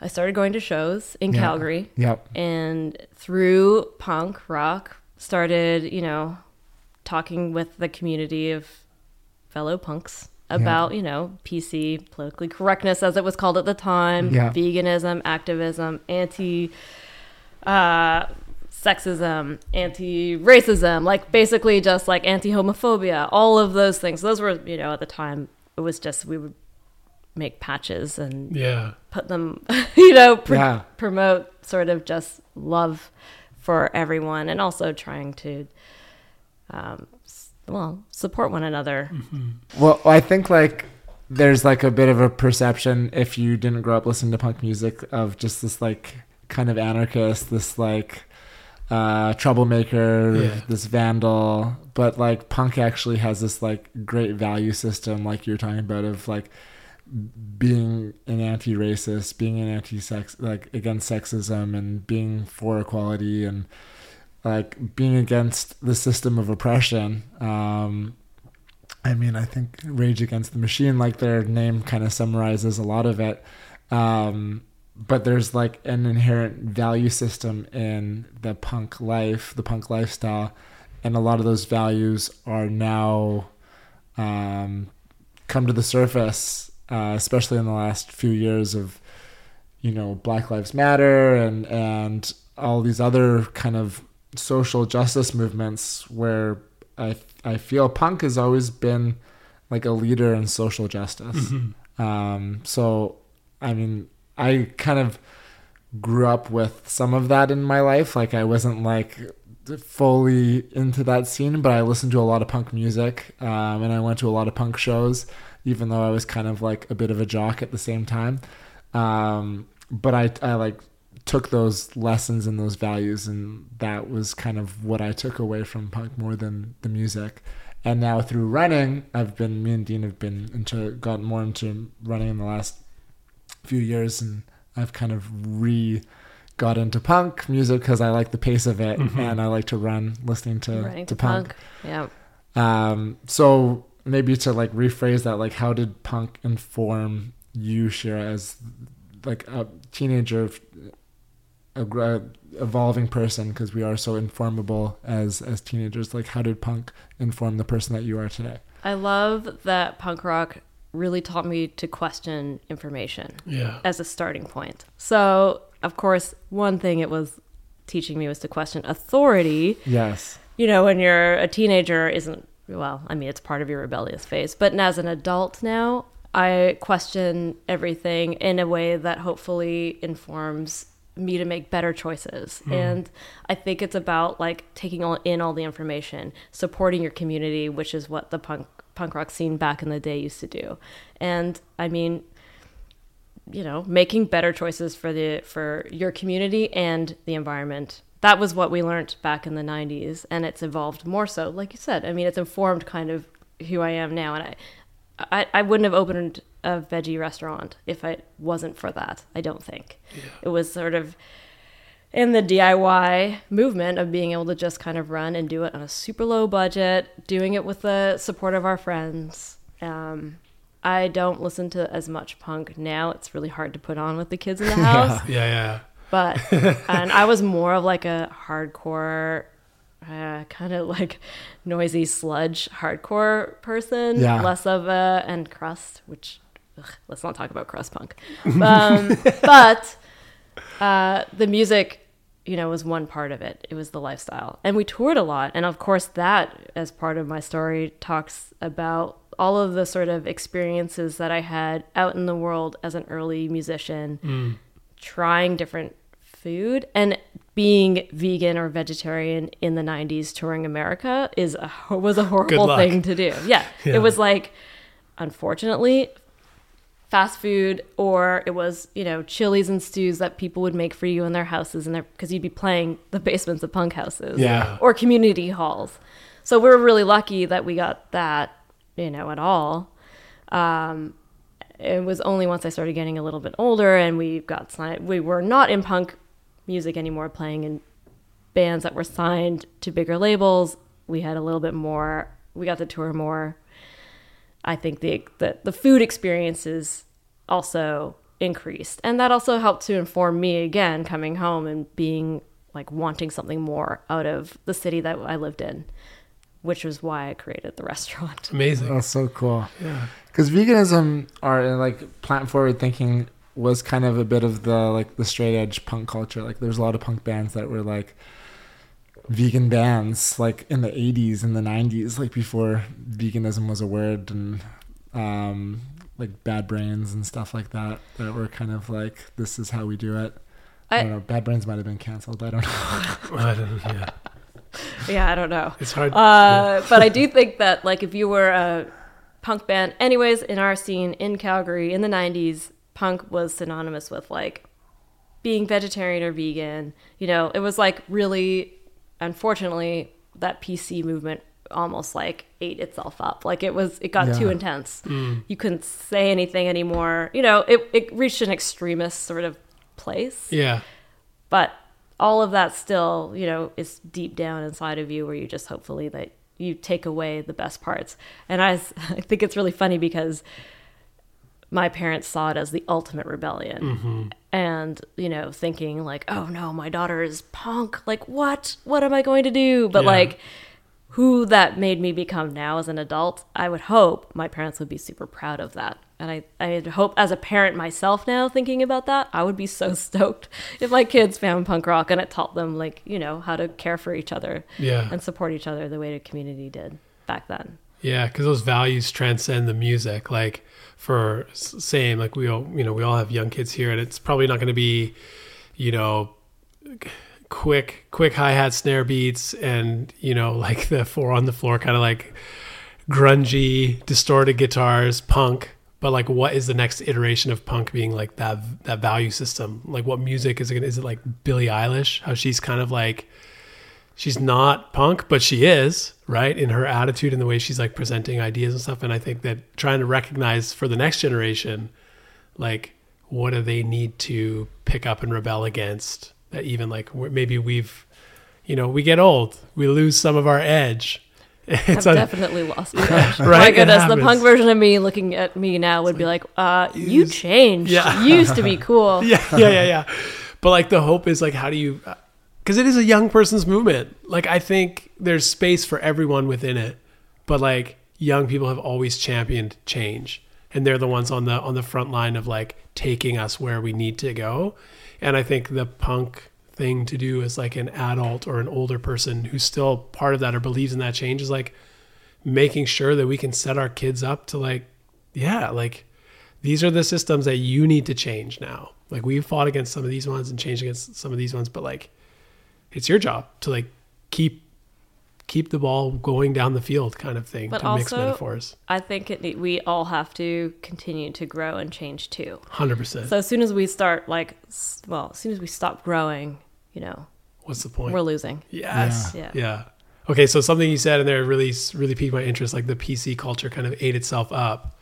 I started going to shows in Yeah. Calgary yep and through punk rock started, you know, talking with the community of fellow punks about, you know, PC politically correctness as it was called at the time, Yeah. veganism, activism, anti uh sexism, anti-racism, like basically just like anti-homophobia, all of those things. Those were, you know, at the time it was just we would make patches and Yeah. put them, you know, pr- Yeah. promote sort of just love for everyone and also trying to, um, well, support one another. well i think like there's like a bit of a perception if you didn't grow up listening to punk music of just this like kind of anarchist this like uh troublemaker Yeah. this vandal but like punk actually has this like great value system like you're talking about of like being an anti-racist, being an anti-sex, like against sexism, and being for equality, and like being against the system of oppression. Um, I mean, I think Rage Against the Machine, like their name, kind of summarizes a lot of it. Um, but there's like an inherent value system in the punk life, the punk lifestyle, and a lot of those values are now um, come to the surface, uh, especially in the last few years of you know Black Lives Matter and and all these other kind of social justice movements where I I feel punk has always been like a leader in social justice. Um, so I mean I kind of grew up with some of that in my life. Like I wasn't like fully into that scene, but I listened to a lot of punk music, um, and I went to a lot of punk shows, even though I was kind of like a bit of a jock at the same time. Um, but I, I like took those lessons and those values, and that was kind of what I took away from punk more than the music. And now through running, I've been me and Dean have been into gotten more into running in the last few years, and I've kind of re got into punk music because I like the pace of it, and I like to run listening to Running to to punk. punk. Yeah. Um, so maybe to like rephrase that, like how did punk inform you, Shira, as like a teenager, a gr- evolving person? Because we are so informable as as teenagers. Like, how did punk inform the person that you are today? I love that punk rock really taught me to question information Yeah. as a starting point. So, of course, one thing it was teaching me was to question authority. Yes. You know, when you're a teenager, isn't, well, I mean, it's part of your rebellious phase. But as an adult now, I question everything in a way that hopefully informs me to make better choices. Hmm. And I think it's about like taking all in all the information, supporting your community, which is what the punk punk rock scene back in the day used to do. And I mean, you know, making better choices for the for your community and the environment. That was what we learned back in the 90s and it's evolved more so like you said. I mean, it's informed kind of who I am now and I I, I wouldn't have opened a veggie restaurant if it wasn't for that. I don't think. It was sort of in the DIY movement of being able to just kind of run and do it on a super low budget, doing it with the support of our friends. Um, I don't listen to as much punk now. It's really hard to put on with the kids in the house. Yeah. Yeah. But and I was more of like a hardcore, uh, kind of like noisy sludge hardcore person. Yeah. Less of a and crust, which ugh, let's not talk about crust punk. Um, but uh, the music, you know, was one part of it. It was the lifestyle, and we toured a lot. And of course, that as part of my story talks about all of the sort of experiences that I had out in the world as an early musician mm. trying different food and being vegan or vegetarian in the 90s touring America is a, was a horrible thing to do. Yeah, Yeah. It was like unfortunately fast food or it was, you know, chilies and stews that people would make for you in their houses and because you'd be playing the basements of punk houses Yeah. or community halls. So we are really lucky that we got that, you know, at all um, it was only once I started getting a little bit older and we got signed. We were not in punk music anymore, playing in bands that were signed to bigger labels. We had a little bit more. We got to tour more. I think the the, the food experiences also increased, and that also helped to inform me again coming home and being like wanting something more out of the city that I lived in, which was why I created the restaurant. Amazing. That's so cool. Yeah. Because veganism or like plant forward thinking was kind of a bit of the like the straight edge punk culture. Like there's a lot of punk bands that were like vegan bands like in the 80s and the 90s like before veganism was a word and um like bad brains and stuff like that that were kind of like this is how we do it I, I- don't know bad brains might have been canceled i don't know I don't, yeah. yeah, I don't know. It's hard. Uh, but I do think that like if you were a punk band, anyways, in our scene in Calgary in the '90s, punk was synonymous with like being vegetarian or vegan. You know, it was like really, unfortunately, that PC movement almost like ate itself up. Like it was, it got too Yeah. intense. Hmm. You couldn't say anything anymore. You know, it it reached an extremist sort of place yeah. but all of that still you know is deep down inside of you where you just hopefully that you take away the best parts and I, I think it's really funny because my parents saw it as the ultimate rebellion mm-hmm. And you know thinking like oh no my daughter is punk. Like what? What am i going to do? But Yeah. like who that made me become now as an adult i would hope my parents would be super proud of that. And i i hope as a parent myself now thinking about that i would be so stoked if my kids found punk rock and it taught them like you know how to care for each other Yeah. and support each other the way the community did back then Yeah, because those values transcend the music. Like for same, like we all, you know, we all have young kids here, and it's probably not going to be, you know, quick, quick hi hat snare beats, and you know, like the four on the floor kind of like grungy, distorted guitars, punk. but like what is the next iteration of punk being like that that value system like what music is it is it like billie eilish how she's kind of like she's not punk but she is right in her attitude and the way she's like presenting ideas and stuff and i think that trying to recognize for the next generation like what do they need to pick up and rebel against that even like maybe we've you know we get old we lose some of our edge I've it's un- definitely lost. My Right, it goodness, the punk version of me looking at me now would be like, uh, you changed. Yeah. You used to be cool. yeah, yeah, yeah, yeah. But like the hope is like, how do you? Because it is a young person's movement. Like I think there's space for everyone within it, but like young people have always championed change, and they're the ones on the on the front line of like taking us where we need to go. And I think the punk thing to do as like an adult or an older person who's still part of that or believes in that change is like making sure that we can set our kids up to like yeah like these are the systems that you need to change now. Like we've fought against some of these ones and changed against some of these ones, but like it's your job to like keep keep the ball going down the field kind of thing But to mix also- metaphors. I think it, we all have to continue to grow and change too. 100%. So as soon as we start, like, well, as soon as we stop growing, you know, What's the point? we're losing. yes. Yeah. Yeah. Okay, so something you said in there really really piqued my interest like the PC culture kind of ate itself up.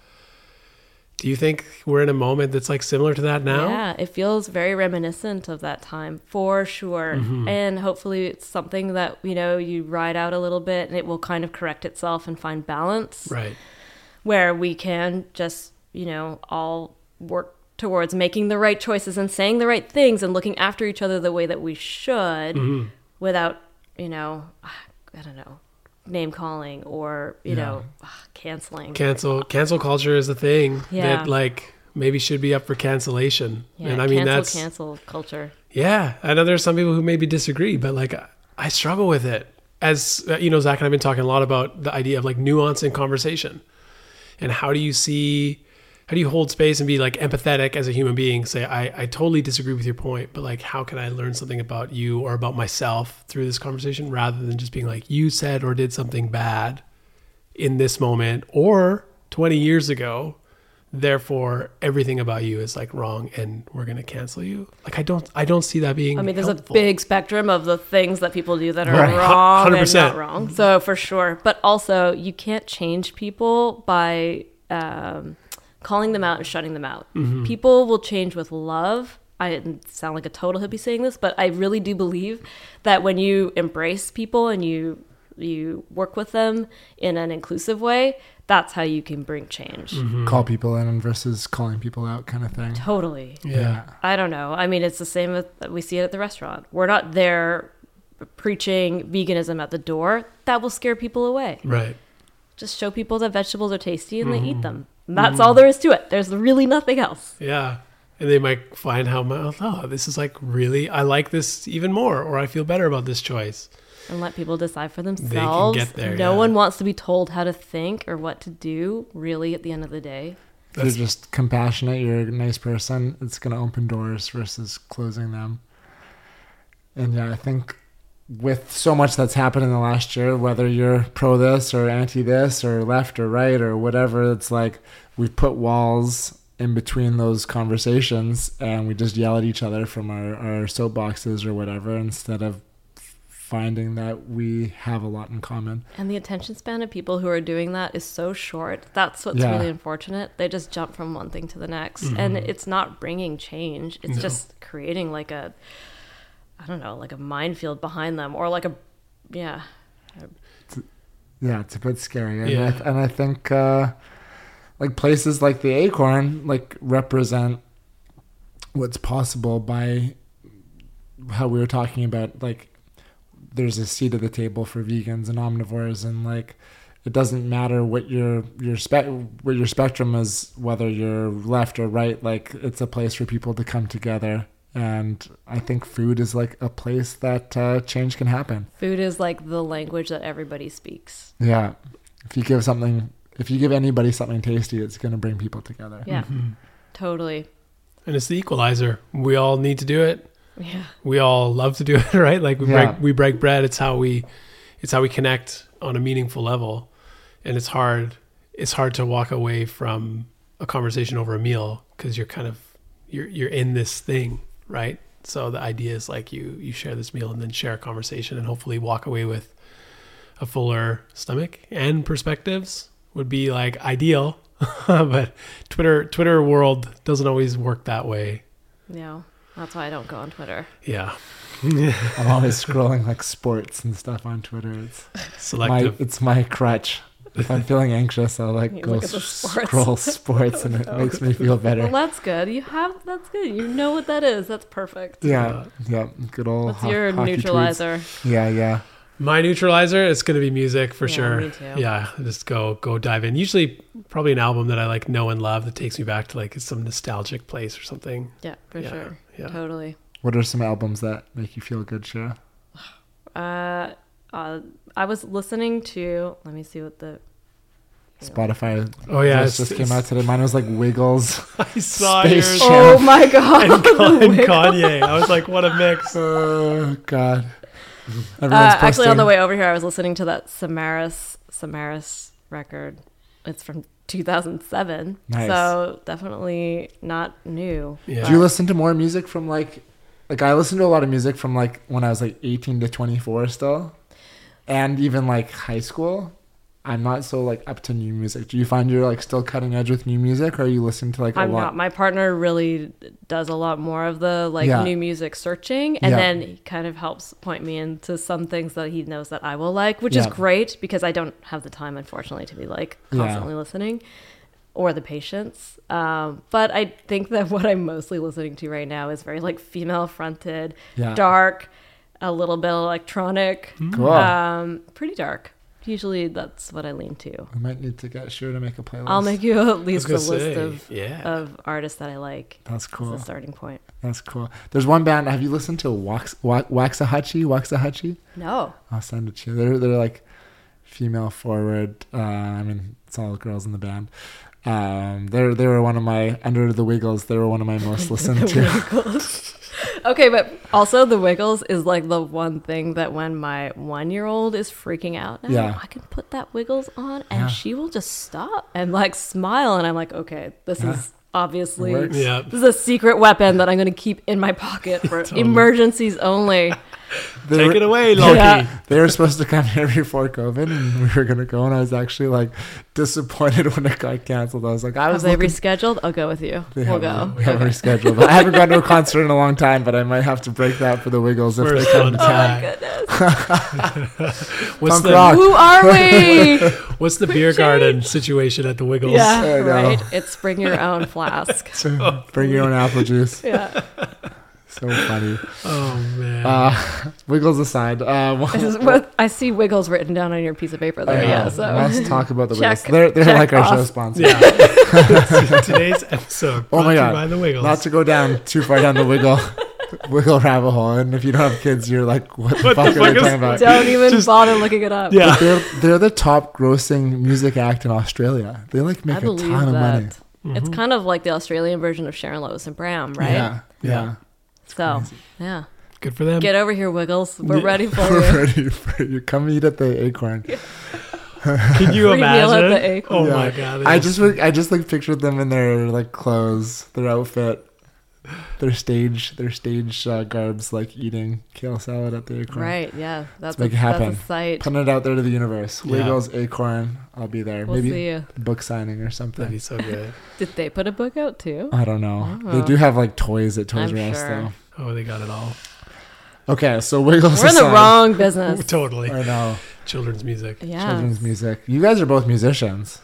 Do you think we're in a moment that's like similar to that now? Yeah, it feels very reminiscent of that time for sure. Mm-hmm. And hopefully it's something that, you know, you ride out a little bit and it will kind of correct itself and find balance Right. where we can just, you know, all work towards making the right choices and saying the right things and looking after each other the way that we should Mm-hmm. without, you know, I don't know, name calling or, you know, canceling. cancel cancel culture is a thing Yeah. that like maybe should be up for cancellation yeah, and i mean cancel, that's cancel culture. yeah i know there's some people who maybe disagree but like I- i struggle with it as uh, you know zach and i've been talking a lot about the idea of like nuance in conversation and how do you see how do you hold space and be like empathetic as a human being say i i totally disagree with your point but like how can i learn something about you or about myself through this conversation rather than just being like you said or did something bad in this moment or 20 years ago therefore everything about you is like wrong and we're going to cancel you like i don't i don't see that being I mean, there's helpful. a big spectrum of the things that people do that are Right. wrong 100%. not wrong. So for sure, but also you can't change people by um, calling them out and shutting them out. Mm-hmm. People will change with love. I sound like a total hippie saying this, but I really do believe that when you embrace people and you you work with them in an inclusive way, that's how you can bring change. Mm-hmm. Call people in versus calling people out, kind of thing. Totally. yeah I don't know. I mean, it's the same with we see it at the restaurant. We're not there preaching veganism at the door. That will scare people away. right Just show people that vegetables are tasty and Mm-hmm. they eat them. And that's all mm. there is to it. There's really nothing else. yeah and they might find how mu- oh, oh this is like really i like this even more or i feel better about this choice And let people decide for themselves. They can get there, no yeah. one wants to be told how to think or what to do, really, at the end of the day. If you're just compassionate, you're a nice person, it's going to open doors versus closing them. And yeah, I think with so much that's happened in the last year, whether you're pro this or anti this or left or right or whatever, it's like we've put walls in between those conversations and we just yell at each other from our, our soapboxes or whatever instead of finding that we have a lot in common. And the attention span of people who are doing that is so short. That's what's Yeah. really unfortunate. They just jump from one thing to the next. And mm-hmm. it's not bringing change. It's No. just creating like a, I don't know, like a minefield behind them or like a, yeah. Yeah, it's a bit scary, and I, Yeah. th- and I think uh, like places like the Acorn like represent what's possible by how we were talking about like there's a seat at the table for vegans and omnivores and like it doesn't matter what your your spec what your spectrum is whether you're left or right like it's a place for people to come together and I think food is like a place that uh, change can happen. Food is like the language that everybody speaks. Yeah. If you give something, if you give anybody something tasty, it's going to bring people together. Yeah, Mm-hmm. totally. and it's the equalizer we all need to do it Yeah. we all love to do it right like we Yeah. break we break bread it's how we it's how we connect on a meaningful level and it's hard it's hard to walk away from a conversation over a meal because you're kind of you're you're in this thing, right? So the idea is like you you share this meal and then share a conversation and hopefully walk away with a fuller stomach and perspectives would be like ideal. but Twitter Twitter world doesn't always work that way. Yeah, that's why I don't go on Twitter. Yeah. I'm always scrolling like sports and stuff on Twitter. It's my it's my crutch. If I'm feeling anxious, I'll like You go look at the sports. scroll sports, and it makes me feel better. Well, that's good. You have that's good. You know what that is. That's perfect. Yeah, yeah, good old. What's ho- your hockey tweets. neutralizer? Yeah, yeah. My neutralizer, it's going to be music for Yeah, sure. me too. Yeah, just go go dive in. Usually, probably an album that I like know and love that takes me back to like some nostalgic place or something. Yeah, for Yeah, sure. yeah. Totally. What are some albums that make you feel good, Shira? Uh, uh, I was listening to. Let me see what the. Spotify. Oh yeah, just, it's- just came out today. Mine was like Wiggles. I saw Space yours Jam. Oh my god! and, Con- and Kanye. I was like, what a mix. Oh God. Uh, actually, on the way over here, I was listening to that Samaras Samaras record. It's from 2007, Nice. so definitely not new. Yeah. Do you listen to more music from like, like I listen to a lot of music from like when I was like 18 to 24 still, and even like high school. I'm not so like up to new music. Do you find you're like still cutting edge with new music, or are you listening to like a I'm lot? not. My partner really does a lot more of the like Yeah. new music searching, and Yeah. then he kind of helps point me into some things that he knows that I will like, which is Yeah. great because I don't have the time, unfortunately, to be like Yeah. constantly listening or the patience. Um, but I think that what I'm mostly listening to right now is very like female fronted, Yeah. dark, a little bit electronic, Cool. um, pretty dark. Usually that's what I lean to. I might need to get sure to make a playlist. I'll make you at least a gonna list of yeah. of artists that I like. That's As cool. a starting point. That's cool. There's one band. Have you listened to Wax, Wax, Waxahatchee? Waxahatchee? No. I'll send it to you. They're they're like female forward. Uh, I mean, it's all girls in the band. Um, they're they were one of my under the Wiggles. They were one of my most listened to. Wiggles. okay, but also the Wiggles is like the one thing that when my one year old is freaking out now, Yeah. I can put that Wiggles on and Yeah. she will just stop and like smile and I'm like, okay, this Yeah. is obviously It. Yeah. this is a secret weapon that I'm gonna keep in my pocket for emergencies only. They Take were- it away, Loki. Yeah. They were supposed to come here before COVID, and we were gonna go, and I was actually like disappointed when it got canceled. I was like, I Have was they rescheduled? I'll go with you. They we'll haven't- go. We haven't Okay. rescheduled. I haven't gone to a concert in a long time, but I might have to break that for the Wiggles if First they come one to Oh town. my goodness. What's Punk the rock. Who are we? what's the beer garden situation at the Wiggles? yeah, right. It's bring your own flask. Bring your own apple juice. Yeah. So funny. Oh man. Uh, Wiggles aside, uh, This is what I see Wiggles written down on your piece of paper there. Yeah, so let's talk about the Check- Wiggles. They're they're check like our show sponsor. yeah. Today's episode. Oh my brought to you God. By the Wiggles. Not to go down too far down the Wiggle Wiggle rabbit hole, and if you don't have kids, you're like, what the What the fuck are you talking about? don't even Just- bother looking it up. yeah. They're they're the top grossing music act in Australia. They like make I a ton of money. that. It's kind of like the Australian version of Sharon Lois and Bram, right? Yeah, yeah. So, crazy. yeah. Good for them. Get over here, Wiggles. We're Yeah. ready for you. We're you. ready for you. Come eat at the Acorn. Can you Free meal at imagine? the Acorn. Oh Yeah. my god. I just like- I just like pictured them in their like clothes, their outfit, their stage, their stage uh, garbs, like eating kale salad at the Acorn. Right, yeah. That's, make a, it happen. that's a sight. Putting it out there to the universe. Yeah. Wiggles, Acorn. I'll be there. We'll Maybe see you. book signing or something. That'd be so good. Did they put a book out too? I don't know. Oh. They do have like toys at Toys R Us sure. Oh, they got it all. Okay, so Wiggles We're in the aside- wrong business. Totally. I know. Children's music. Yeah. Children's music. You guys are both musicians.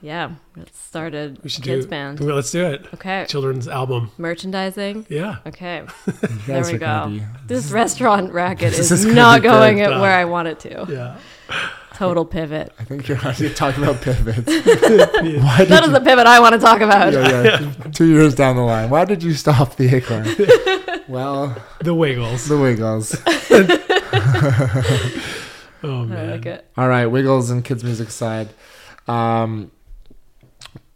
Yeah. It started We should kids do. band. Well, let's do it. Okay. Children's album. Merchandising. Yeah. Okay. You There guys we are gonna go. be- This restaurant racket This is, is gonna not be going good. at where I want it to. Yeah. Total pivot. I think you're already talking about pivots. Why did That is you, the pivot I want to talk about. yeah, yeah. Two years down the line. Why did you stop the acorn? well, The Wiggles. the Wiggles. Oh I man. like it. All right, Wiggles and kids music aside. Um,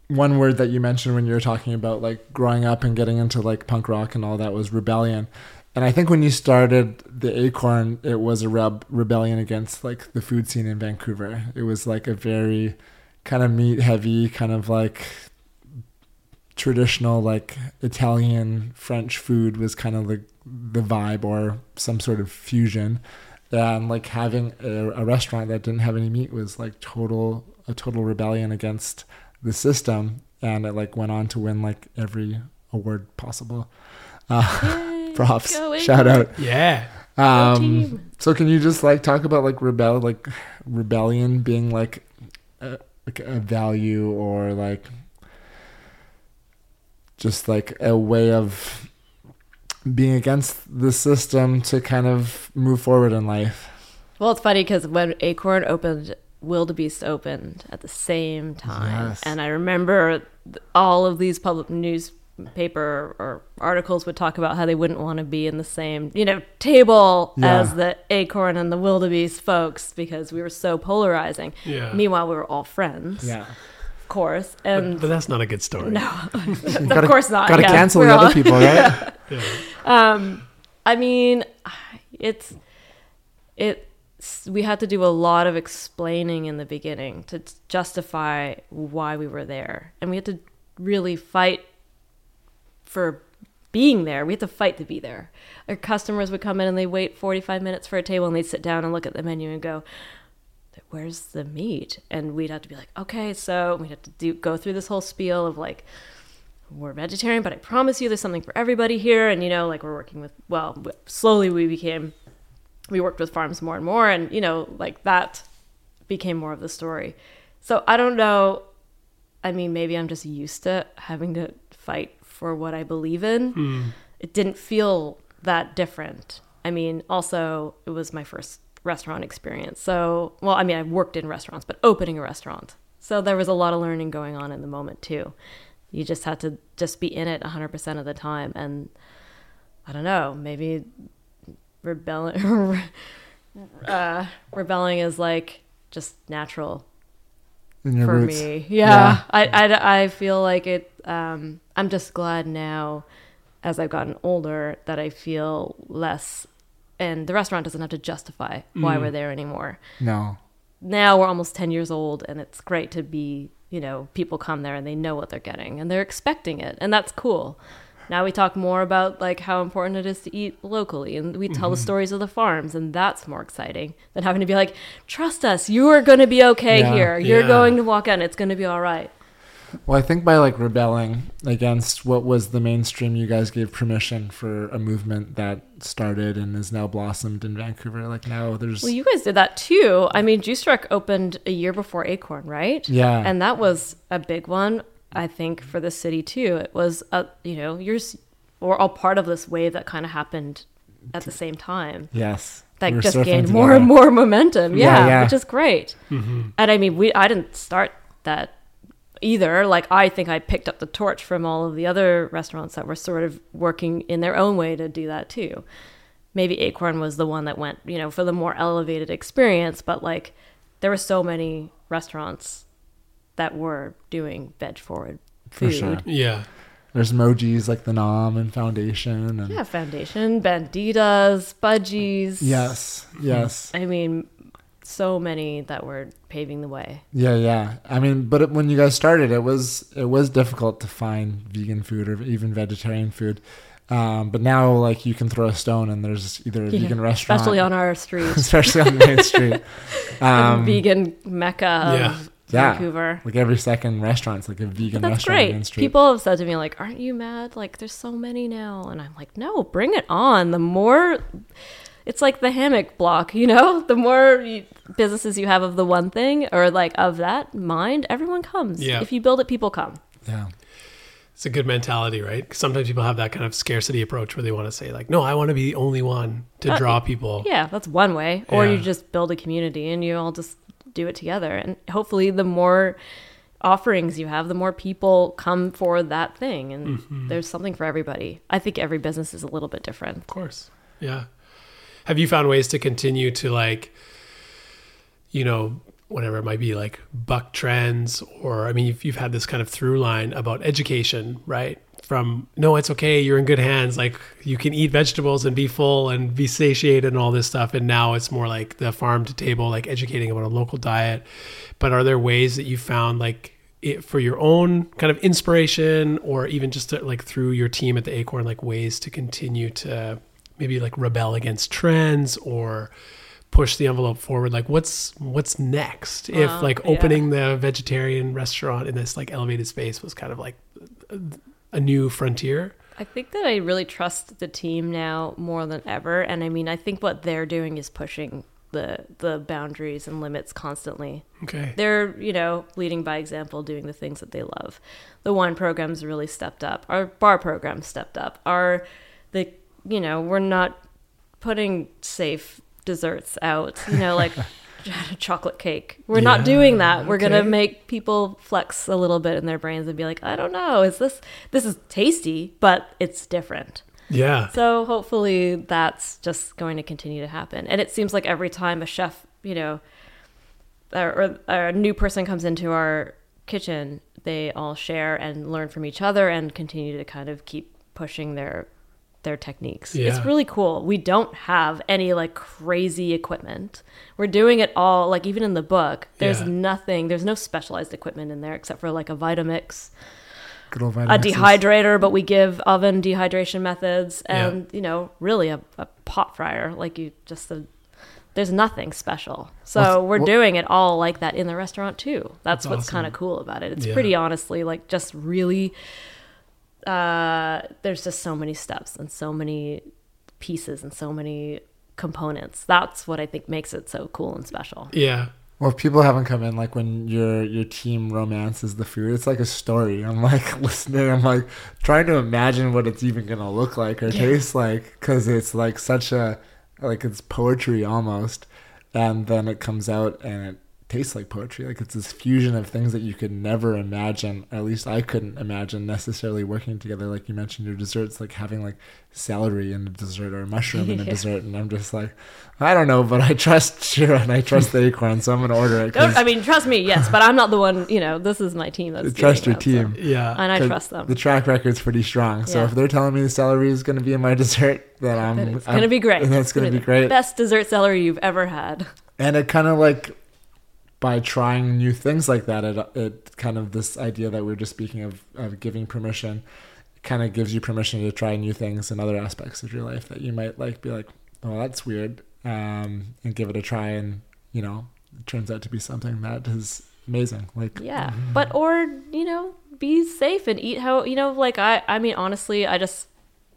one word that you mentioned when you were talking about like growing up and getting into like punk rock and all that was rebellion. And I think when you started the Acorn, it was a reb- rebellion against like the food scene in Vancouver. It was like a very kind of meat heavy, kind of like traditional like Italian French food was kind of the the vibe or some sort of fusion. And like having a, a restaurant that didn't have any meat was like total a total rebellion against the system, and it like went on to win like every award possible. Uh, props, Go shout out. Yeah. Um, so can you just like talk about like rebel, like rebellion being like a, like a value or like just like a way of being against the system to kind of move forward in life? Well, it's funny because when Acorn opened, Wildebeest opened at the same time, Yes. and I remember all of these public newspaper or articles would talk about how they wouldn't want to be in the same, you know, table Yeah. as the Acorn and the Wildebeest folks because we were so polarizing. Yeah. Meanwhile, we were all friends, Yeah, of course, But, and but that's not a good story. no, gotta, of course not. Got to yeah. cancel We're the all- other people, right? yeah. um, I mean, it's it. We had to do a lot of explaining in the beginning to justify why we were there, and we had to really fight for being there. We had to fight to be there. Our customers would come in and they wait forty five minutes for a table, and they'd sit down and look at the menu and go. Where's the meat? And we'd have to be like, okay, so we'd have to do go through this whole spiel of like, we're vegetarian, but I promise you there's something for everybody here. And, you know, like we're working with, well, slowly we became, we worked with farms more and more. And, you know, like that became more of the story. So I don't know. I mean, maybe I'm just used to having to fight for what I believe in. It didn't feel that different. I mean, also, it was my first restaurant experience. So, well, I mean, I've worked in restaurants, but opening a restaurant. So there was a lot of learning going on in the moment, too you just had to just be in it 100% of the time and i don't know maybe rebelling uh, rebelling is like just natural In your for roots. me yeah, Yeah. I, I, I feel like it um, i'm just glad now as i've gotten older that i feel less and the restaurant doesn't have to justify why we're there anymore No. now we're almost 10 years old and it's great to be you know people come there and they know what they're getting and they're expecting it and that's cool now we talk more about like how important it is to eat locally and we tell the stories of the farms and that's more exciting than having to be like trust us you are going to be okay Yeah. here you're Yeah. going to walk out and it's going to be all right Well, I think by like rebelling against what was the mainstream, you guys gave permission for a movement that started and is now blossomed in Vancouver. Like now there's well you guys did that too i mean juice truck opened a year before acorn right Yeah. and that was a big one i think for the city too it was a you know you're we're all part of this wave that kind of happened at the same time yes, that we're just surfing gained more and more momentum. Yeah, Yeah, yeah. which is great. Mm-hmm. And I mean, we I didn't start that either. Like I think I picked up the torch from all of the other restaurants that were sort of working in their own way to do that too. Maybe Acorn was the one that went, you know, for the more elevated experience, but like there were so many restaurants that were doing veg forward For food. sure. Yeah. There's emojis like the Naam and Foundation and Yeah, Foundation, Bandidas, Budgies. yes, yes, I mean, so many that were paving the way. yeah, yeah. I mean, but when you guys started, it was it was difficult to find vegan food or even vegetarian food. Um, but now, like, you can throw a stone and there's either a Yeah, vegan restaurant, especially on our street, especially on Main Street. Um, vegan mecca Yeah. of Yeah. Vancouver. Like every second restaurant's like a vegan But that's restaurant on Main great. People have said to me like, "Aren't you mad? Like, there's so many now." And I'm like, "No, bring it on. The more." It's like the hammock block, you know? The more you, businesses you have of the one thing or like of that mind, everyone comes. Yeah. If you build it, people come. yeah. It's a good mentality, right? 'Cause sometimes people have that kind of scarcity approach where they want to say, like, no, I want to be the only one to Uh, draw people. Yeah, that's one way. Or you just build a community and you all just do it together. And hopefully, the more offerings you have, the more people come for that thing. And Mm-hmm. there's something for everybody. I think every business is a little bit different. Of course. Yeah. Have you found ways to continue to like, you know, whatever it might be, like buck trends, or I mean, you've, you've had this kind of through line about education, right? From no, it's okay, you're in good hands. Like you can eat vegetables and be full and be satiated and all this stuff. And now it's more like the farm to table, like educating about a local diet. But are there ways that you found like it, for your own kind of inspiration or even just to, like through your team at the Acorn, like ways to continue to maybe like rebel against trends or push the envelope forward like what's what's next if like yeah. opening the vegetarian restaurant in this like elevated space was kind of like a, a new frontier I think that I really trust the team now more than ever, and I mean, I think what they're doing is pushing the the boundaries and limits constantly. okay They're you know leading by example, doing the things that they love. The wine program's really stepped up. Our bar program stepped up. Our the you know we're not putting safe desserts out. You know like. chocolate cake. We're not doing that. We're gonna make people flex a little bit in their brains and be like, I don't know, is this this is tasty, but it's different. yeah So hopefully that's just going to continue to happen. And it seems like every time a chef, you know, or, or a new person comes into our kitchen, they all share and learn from each other and continue to kind of keep pushing their their techniques. Yeah. It's really cool. We don't have any like crazy equipment. We're doing it all like even in the book. There's Yeah. nothing. There's no specialized equipment in there except for like a Vitamix a dehydrator, but we give oven dehydration methods Yeah. and you know really a, a pot fryer like you just a, there's nothing special. So Well, we're well- doing it all like that in the restaurant too. That's, That's what's awesome. kind of cool about it. It's Yeah. pretty honestly like just really uh there's just so many steps and so many pieces and so many components. That's what I think makes it so cool and special. yeah Well, if people haven't come in, like when your your team romances the food, it's like a story. I'm like listening. I'm like trying to imagine what it's even gonna look like or taste like, because it's like such a like it's poetry almost, and then it comes out and it tastes like poetry. Like it's this fusion of things that you could never imagine. At least I couldn't imagine necessarily working together. Like you mentioned, your desserts, like having like celery in a dessert or a mushroom in a dessert, and I'm just like, I don't know, but I trust Shira and I trust the acorn, so I'm gonna order it. Don't, I mean, trust me, yes, but I'm not the one. You know, this is my team. That's trust doing your that, so- team. yeah and I trust them. The track record's pretty strong. So Yeah. if they're telling me the celery is going to be in my dessert, then I'm. Then it's I'm- gonna be great. And that's It's going to be the great. Best dessert celery you've ever had. And it kind of like by trying new things like that, it it kind of this idea that we are just speaking of of giving permission, kind of gives you permission to try new things in other aspects of your life that you might like be like, oh, that's weird, um, and give it a try, and you know, it turns out to be something that is amazing. Like Yeah, but or you know, be safe and eat how you know. Like I, I mean, honestly, I just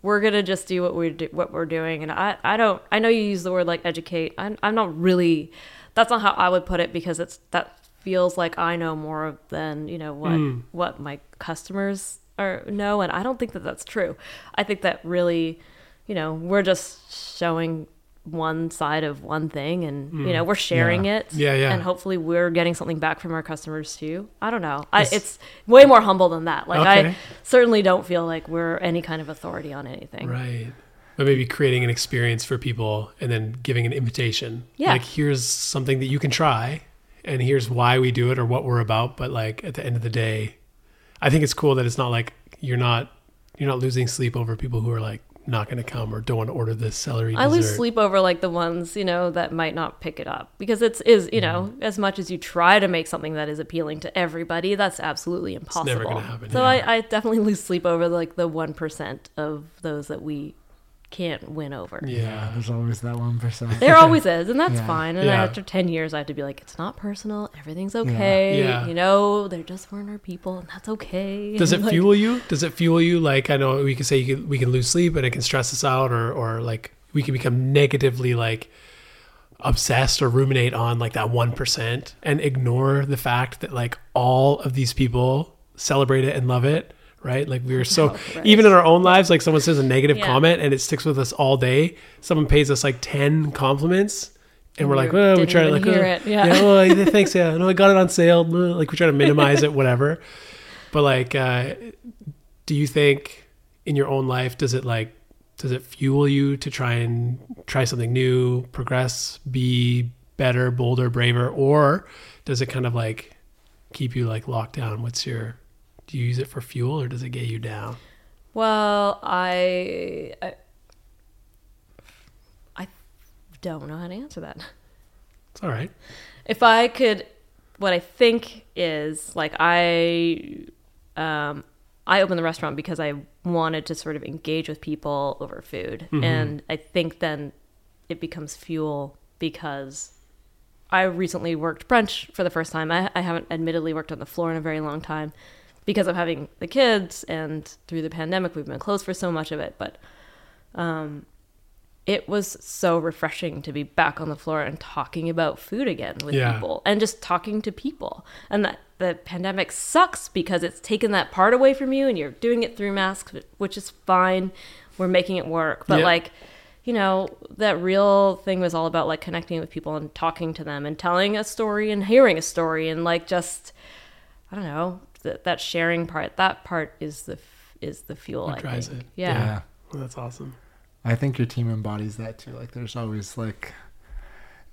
we're gonna just do what we do, what we're doing, and I, I don't. I know you use the word like educate. I'm, I'm not really. That's not how I would put it because it's that feels like I know more than you know what hmm. what my customers are know, and I don't think that that's true. I think that really, you know, we're just showing one side of one thing and you hmm. know we're sharing Yeah. it Yeah, yeah. and hopefully we're getting something back from our customers too i don't know I, it's way more humble than that like Okay. i certainly don't feel like we're any kind of authority on anything Right. But maybe creating an experience for people and then giving an invitation. Yeah. Like, here's something that you can try, and here's why we do it or what we're about. But like at the end of the day, I think it's cool that it's not like you're not you're not losing sleep over people who are like not going to come or don't want to order this celery. i lose sleep over like the ones you know that might not pick it up because it's is you know Mm-hmm. as much as you try to make something that is appealing to everybody that's absolutely impossible never gonna happen, so yeah. I, I definitely lose sleep over like the 1% of those that we can't win over Yeah. there's always that one percent. There always is, and that's Yeah. fine. And Yeah. after 10 years, I have to be like, it's not personal. Everything's okay. Yeah. You know, they just weren't our people, and that's okay. Does it Like, fuel you? Does it fuel you? Like I know we can say you can, we can lose sleep and it can stress us out, or or like we can become negatively like obsessed or ruminate on like that one percent and ignore the fact that like all of these people celebrate it and love it. Right, like we are so right. even in our own lives, like someone says a negative Yeah. comment and it sticks with us all day. Someone pays us like ten compliments, and we're you like, well, we try to like, hear uh, it. Yeah. well, yeah, thanks, yeah, no, I got it on sale. uh, Like we try to minimize it, whatever. But like, uh, do you think in your own life does it like does it fuel you to try and try something new, progress, be better, bolder, braver, or does it kind of like keep you like locked down? What's your do you use it for fuel or does it get you down? Well, I, I, I don't know how to answer that. It's all right. If I could what I think is like I um I opened the restaurant because I wanted to sort of engage with people over food. And I think then it becomes fuel because I recently worked brunch for the first time. I, I haven't admittedly worked on the floor in a very long time because of having the kids and through the pandemic we've been closed for so much of it. But um, it was so refreshing to be back on the floor and talking about food again with Yeah. people and just talking to people. And that the pandemic sucks because it's taken that part away from you and you're doing it through masks, which is fine. We're making it work. But Yeah. like, you know, that real thing was all about like connecting with people and talking to them and telling a story and hearing a story and like just I don't know, that that sharing part. That part is the is the fuel What I drives think. it. Yeah. Yeah. Well, that's awesome. I think your team embodies that too. Like there's always like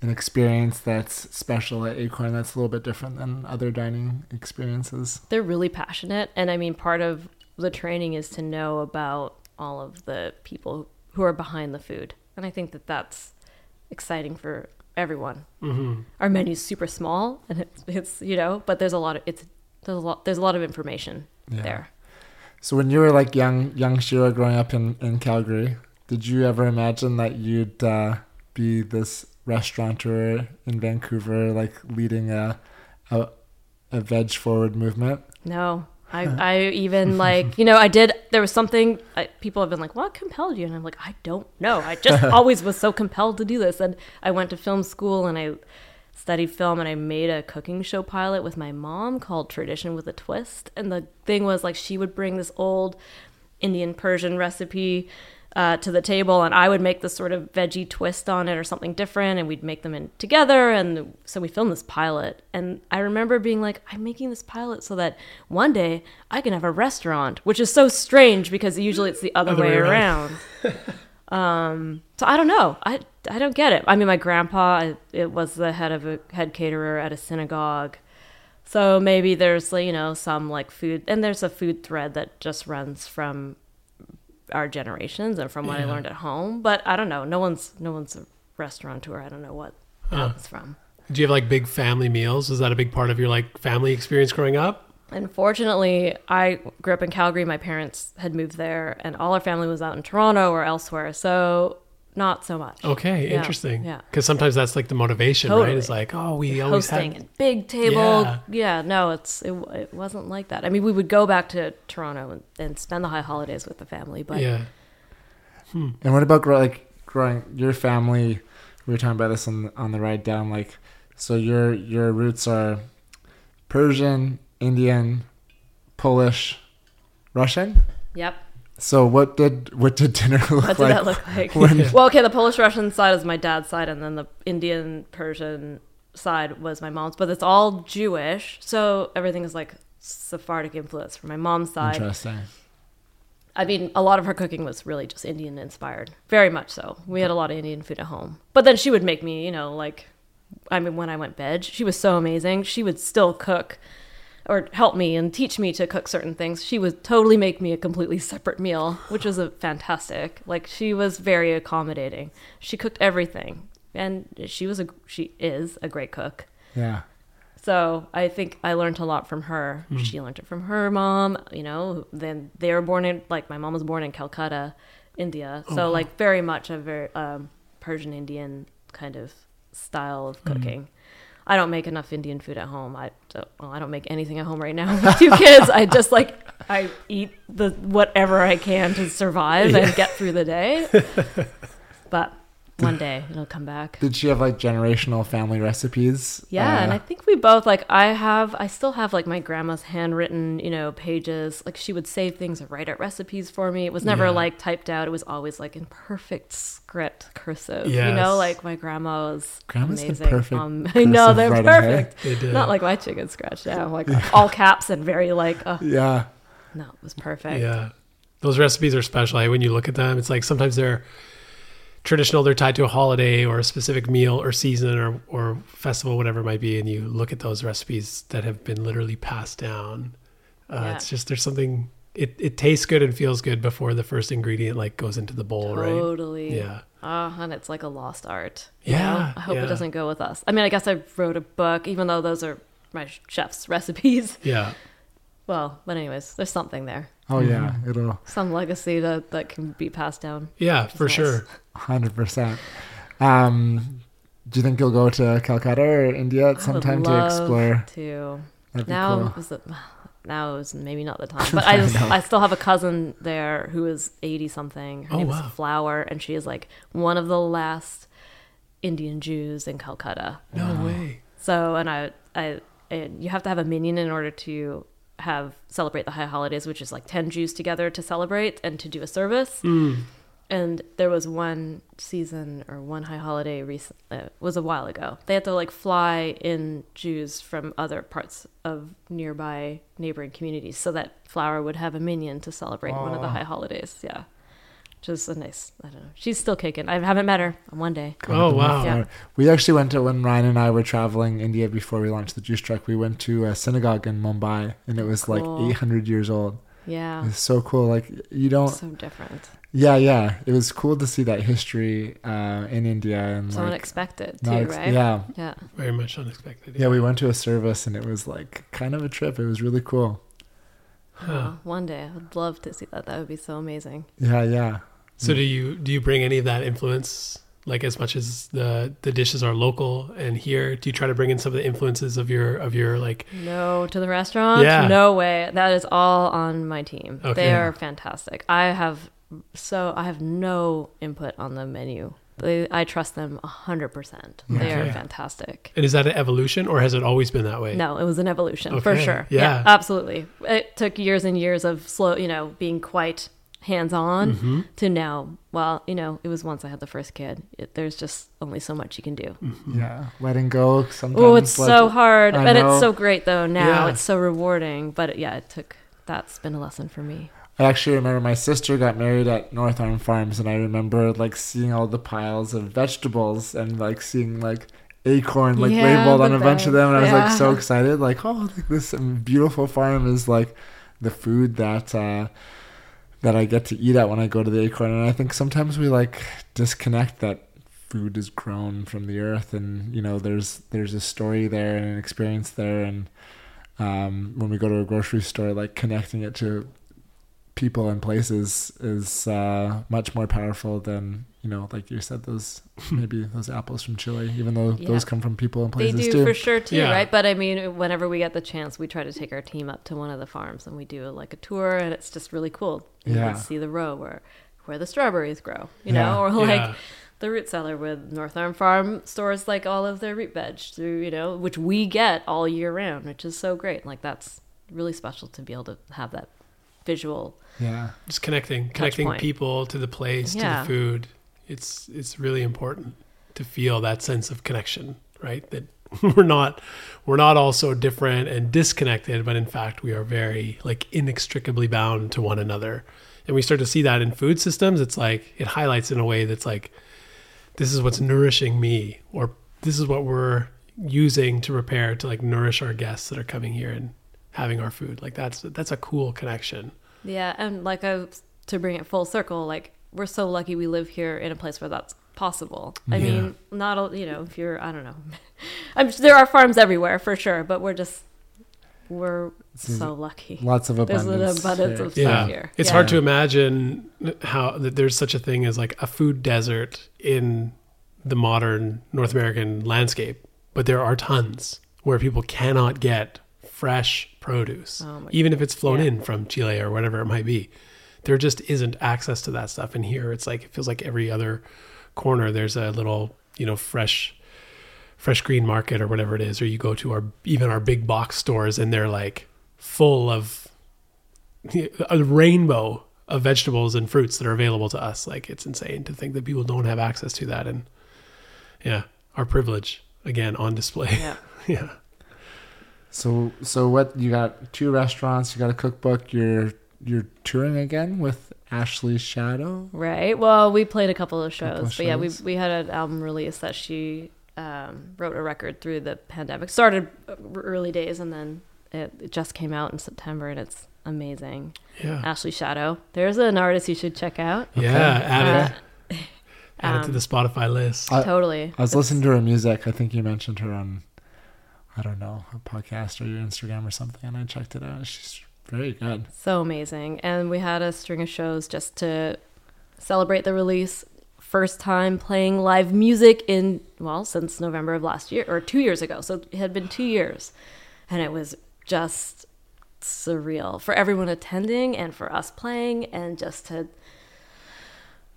an experience that's special at Acorn that's a little bit different than other dining experiences. they're really passionate and i mean part of the training is to know about all of the people who are behind the food and i think that that's exciting for everyone hmm our menu's super small and it's, it's you know but there's a lot of it's there's a lot there's a lot of information Yeah. there. So when you were like young young Shira growing up in, in Calgary, did you ever imagine that you'd uh, be this restaurateur in Vancouver, like leading a a, a veg forward movement? no. I, I even like you know I did there was something I, people have been like what compelled you? And I'm like I don't know. I just always was so compelled to do this. And I went to film school and I studied film and I made a cooking show pilot with my mom called Tradition with a Twist. And the thing was like she would bring this old Indian Persian recipe uh, to the table and I would make this sort of veggie twist on it or something different and we'd make them in together. And so we filmed this pilot. And I remember being like I'm making this pilot so that one day I can have a restaurant which is so strange because usually it's the other, Other way, way around. um so I don't know I I don't get it I mean my grandpa I- it was the head of a head caterer at a synagogue so maybe there's you know some like food and there's a food thread that just runs from our generations and from what I learned at home. But I don't know. No one's no one's a restaurateur. I don't know what Huh. that's from. Do you have like big family meals? Is that a big part of your like family experience growing up? Unfortunately, I grew up in Calgary. My parents had moved there, and all our family was out in Toronto or elsewhere. So not so much. Okay, Yeah, interesting. yeah. Because sometimes that's like the motivation, right? It's like, oh, we always hosting had. and big table. Yeah. Yeah. no, it's it, it wasn't like that. I mean, we would go back to Toronto and, and spend the high holidays with the family, but Yeah. Hmm. And what about grow, like growing your family? We were talking about this on on the ride down. Like, so your your roots are Persian, Indian, Polish, Russian. yep. So what did what did dinner look like? What did that look like? when- well, okay, the Polish Russian side is my dad's side, and then the Indian Persian side was my mom's. But it's all Jewish, so everything is like Sephardic influence from my mom's side. Interesting. I mean, a lot of her cooking was really just Indian inspired, very much so. We had a lot of Indian food at home, but then she would make me, you know, like, I mean, when I went veg, she was so amazing. She would still cook or help me and teach me to cook certain things. She would totally make me a completely separate meal, which was a fantastic. Like she was very accommodating. She cooked everything, and she was a she is a great cook. Yeah. So I think I learned a lot from her. She learned it from her mom. You know, then they were born in like my mom was born in Calcutta, India. So like very much a very um, Persian Indian kind of style of cooking. I don't make enough Indian food at home. I don't, well, I don't make anything at home right now with two kids. I just like I eat the whatever I can to survive and get through the day. But one day it'll come back. Did she have like generational family recipes? Yeah, and Uh, I think we both like I have I still have like my grandma's handwritten, you know, pages. Like she would save things or write out recipes for me. It was never Yeah. like typed out. It was always like in perfect script cursive. You know, like my grandma was Grandma's the amazing. perfect Um, I know they're writing, perfect. They did. Not like my chicken scratch down, like all caps and very like uh, yeah. no, it was perfect. Yeah. Those recipes are special. When you look at them, it's like sometimes they're traditional, they're tied to a holiday or a specific meal or season or, or festival, whatever it might be. And you look at those recipes that have been literally passed down. Uh, Yeah. It's just, there's something, it, it tastes good and feels good before the first ingredient like goes into the bowl, right? Totally. Yeah. Ah, and it's like a lost art. you Yeah, know? I hope yeah. it doesn't go with us. I mean, I guess I wrote a book, even though those are my chef's recipes. Yeah. Well, but anyways, there's something there, Oh yeah, it'll some legacy that that can be passed down. Yeah, for nice. sure. hundred percent. Um, do you think you'll go to Calcutta or India at some time to explore? To That'd be now cool. is the, now is maybe not the time, but I just, I still have a cousin there who is eighty something. Her Oh, name wow. is Flower, and she is like one of the last Indian Jews in Calcutta. No way. So, and I, I, and you have to have a minyan in order to have celebrate the high holidays, which is like ten Jews together to celebrate and to do a service. Mm. And there was one season or one high holiday recent uh, was a while ago. They had to like fly in Jews from other parts of nearby neighboring communities so that Flower would have a minyan to celebrate one of the Oh. high holidays. Yeah. Just a nice, I don't know. She's still kicking. I haven't met her one day. Oh wow. Yeah. We actually went to when Ryan and I were traveling India before we launched the Juice Truck. We went to a synagogue in Mumbai, and it was Cool. like 800 years old. Yeah. It's so cool. Like you don't. So different. Yeah, yeah. It was cool to see that history uh, in India and So like unexpected too, ex- right? Yeah, Yeah. Very much unexpected. yeah. We went to a service, and it was like kind of a trip. It was really cool. Oh, one day I would love to see that. That would be so amazing. Yeah, yeah. So do you do you bring any of that influence like as much as the the dishes are local and here do you try to bring in some of the influences of your of your like No to the restaurant? Yeah. No way. That is all on my team. Okay. They are fantastic. I have so I have no input on the menu. They, I trust them hundred percent. They are fantastic. and is that an evolution or has it always been that way? No, it was an evolution for Okay. sure. Yeah. absolutely. It took years and years of slow, you know, being quite hands on Mm-hmm. to now. Well, you know, it was once I had the first kid. It, there's just only so much you can do. Yeah, letting go sometimes. Oh, it's like- so hard, I but know. it's so great though. Now Yeah. it's so rewarding. But yeah, it took. That's been a lesson for me. I actually remember my sister got married at North Arm Farms, and I remember like seeing all the piles of vegetables and like seeing like acorn like Yeah, labeled on the a bunch of them, and I was like so excited, like oh, this beautiful farm is like the food that uh, that I get to eat at when I go to the acorn, and I think sometimes we like disconnect that food is grown from the earth, and you know there's there's a story there and an experience there, and um, when we go to a grocery store, like connecting it to people and places is uh, much more powerful than you know, like you said, those maybe those apples from Chile, even though Yeah. those come from people and places too. They do too. for sure too, Yeah. right? But I mean, whenever we get the chance, we try to take our team up to one of the farms and we do like a tour, and it's just really cool. You Yeah. can see the row where where the strawberries grow, you Yeah. know, or like Yeah. the root cellar with North Arm Farm stores like all of their root veg through, you know, which we get all year round, which is so great. Like that's really special to be able to have that visual. Yeah, just connecting connecting point. people to the place to the food it's it's really important to feel that sense of connection right? That we're not we're not all so different and disconnected but in fact we are very like inextricably bound to one another. And we start to see that in food systems. It's like it highlights in a way that's like this is what's nourishing me or this is what we're using to prepare to like nourish our guests that are coming here and having our food. Like that's that's a cool connection. Yeah, and like I, to bring it full circle, like we're so lucky we live here in a place where that's possible. I Yeah. mean, not all, you know, if you're, I don't know, I'm there are farms everywhere for sure, but we're just we're This so lucky. lots of There's abundance. an abundance here. of yeah. here. It's Yeah. hard to imagine how that there's such a thing as like a food desert in the modern North American landscape, but there are tons where people cannot get fresh produce, Oh my- even if it's flown yeah. in from Chile or whatever it might be. There just isn't access to that stuff. And here it's like it feels like every other corner there's a little, you know, fresh fresh green market or whatever it is, or you go to our even our big box stores and they're like full of a rainbow of vegetables and fruits that are available to us. Like it's insane to think that people don't have access to that. And yeah, our privilege again on display. Yeah. yeah. So, so what? You got two restaurants. You got a cookbook. You're you're touring again with Ashley Shadow. Right. Well, we played a couple of shows, Couple of but yeah, we we had an album release that she um, wrote a record through the pandemic. Started early days, and then it, it just came out in September, and it's amazing. Yeah. Ashley Shadow. There's an artist you should check out. Yeah. Add it, Uh, add it to um, the Spotify list. I- totally. I was listening to her music. I think you mentioned her on I don't know, a podcast or your Instagram or something, and I checked it out. She's very good. So amazing. And we had a string of shows just to celebrate the release. First time playing live music in, well, since November of last year, or two years ago. So it had been two years. And it was just surreal for everyone attending and for us playing and just to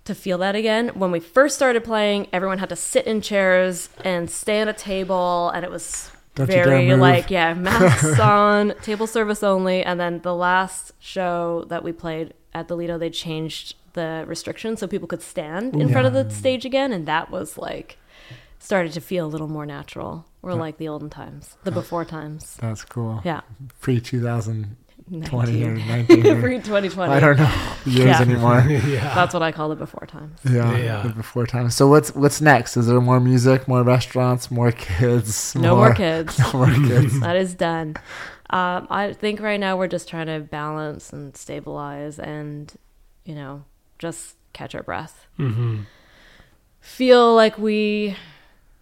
to feel that again. When we first started playing, everyone had to sit in chairs and stay at a table and it was very like yeah masks on table service only and then the last show that we played at the lido they changed the restrictions so people could stand in yeah. front of the stage again and that was like started to feel a little more natural. Or yeah. like the olden times the before times. that's cool. Yeah. Pre-2000 20 or 19 or, 2020 i don't know years yeah. anymore. Yeah. That's what i call the before times yeah, yeah. the before times so what's what's next? Is there more music more restaurants more kids no more, more kids. no more kids? That is done. Um, i think right now we're just trying to balance and stabilize and you know just catch our breath. Mm-hmm. feel like we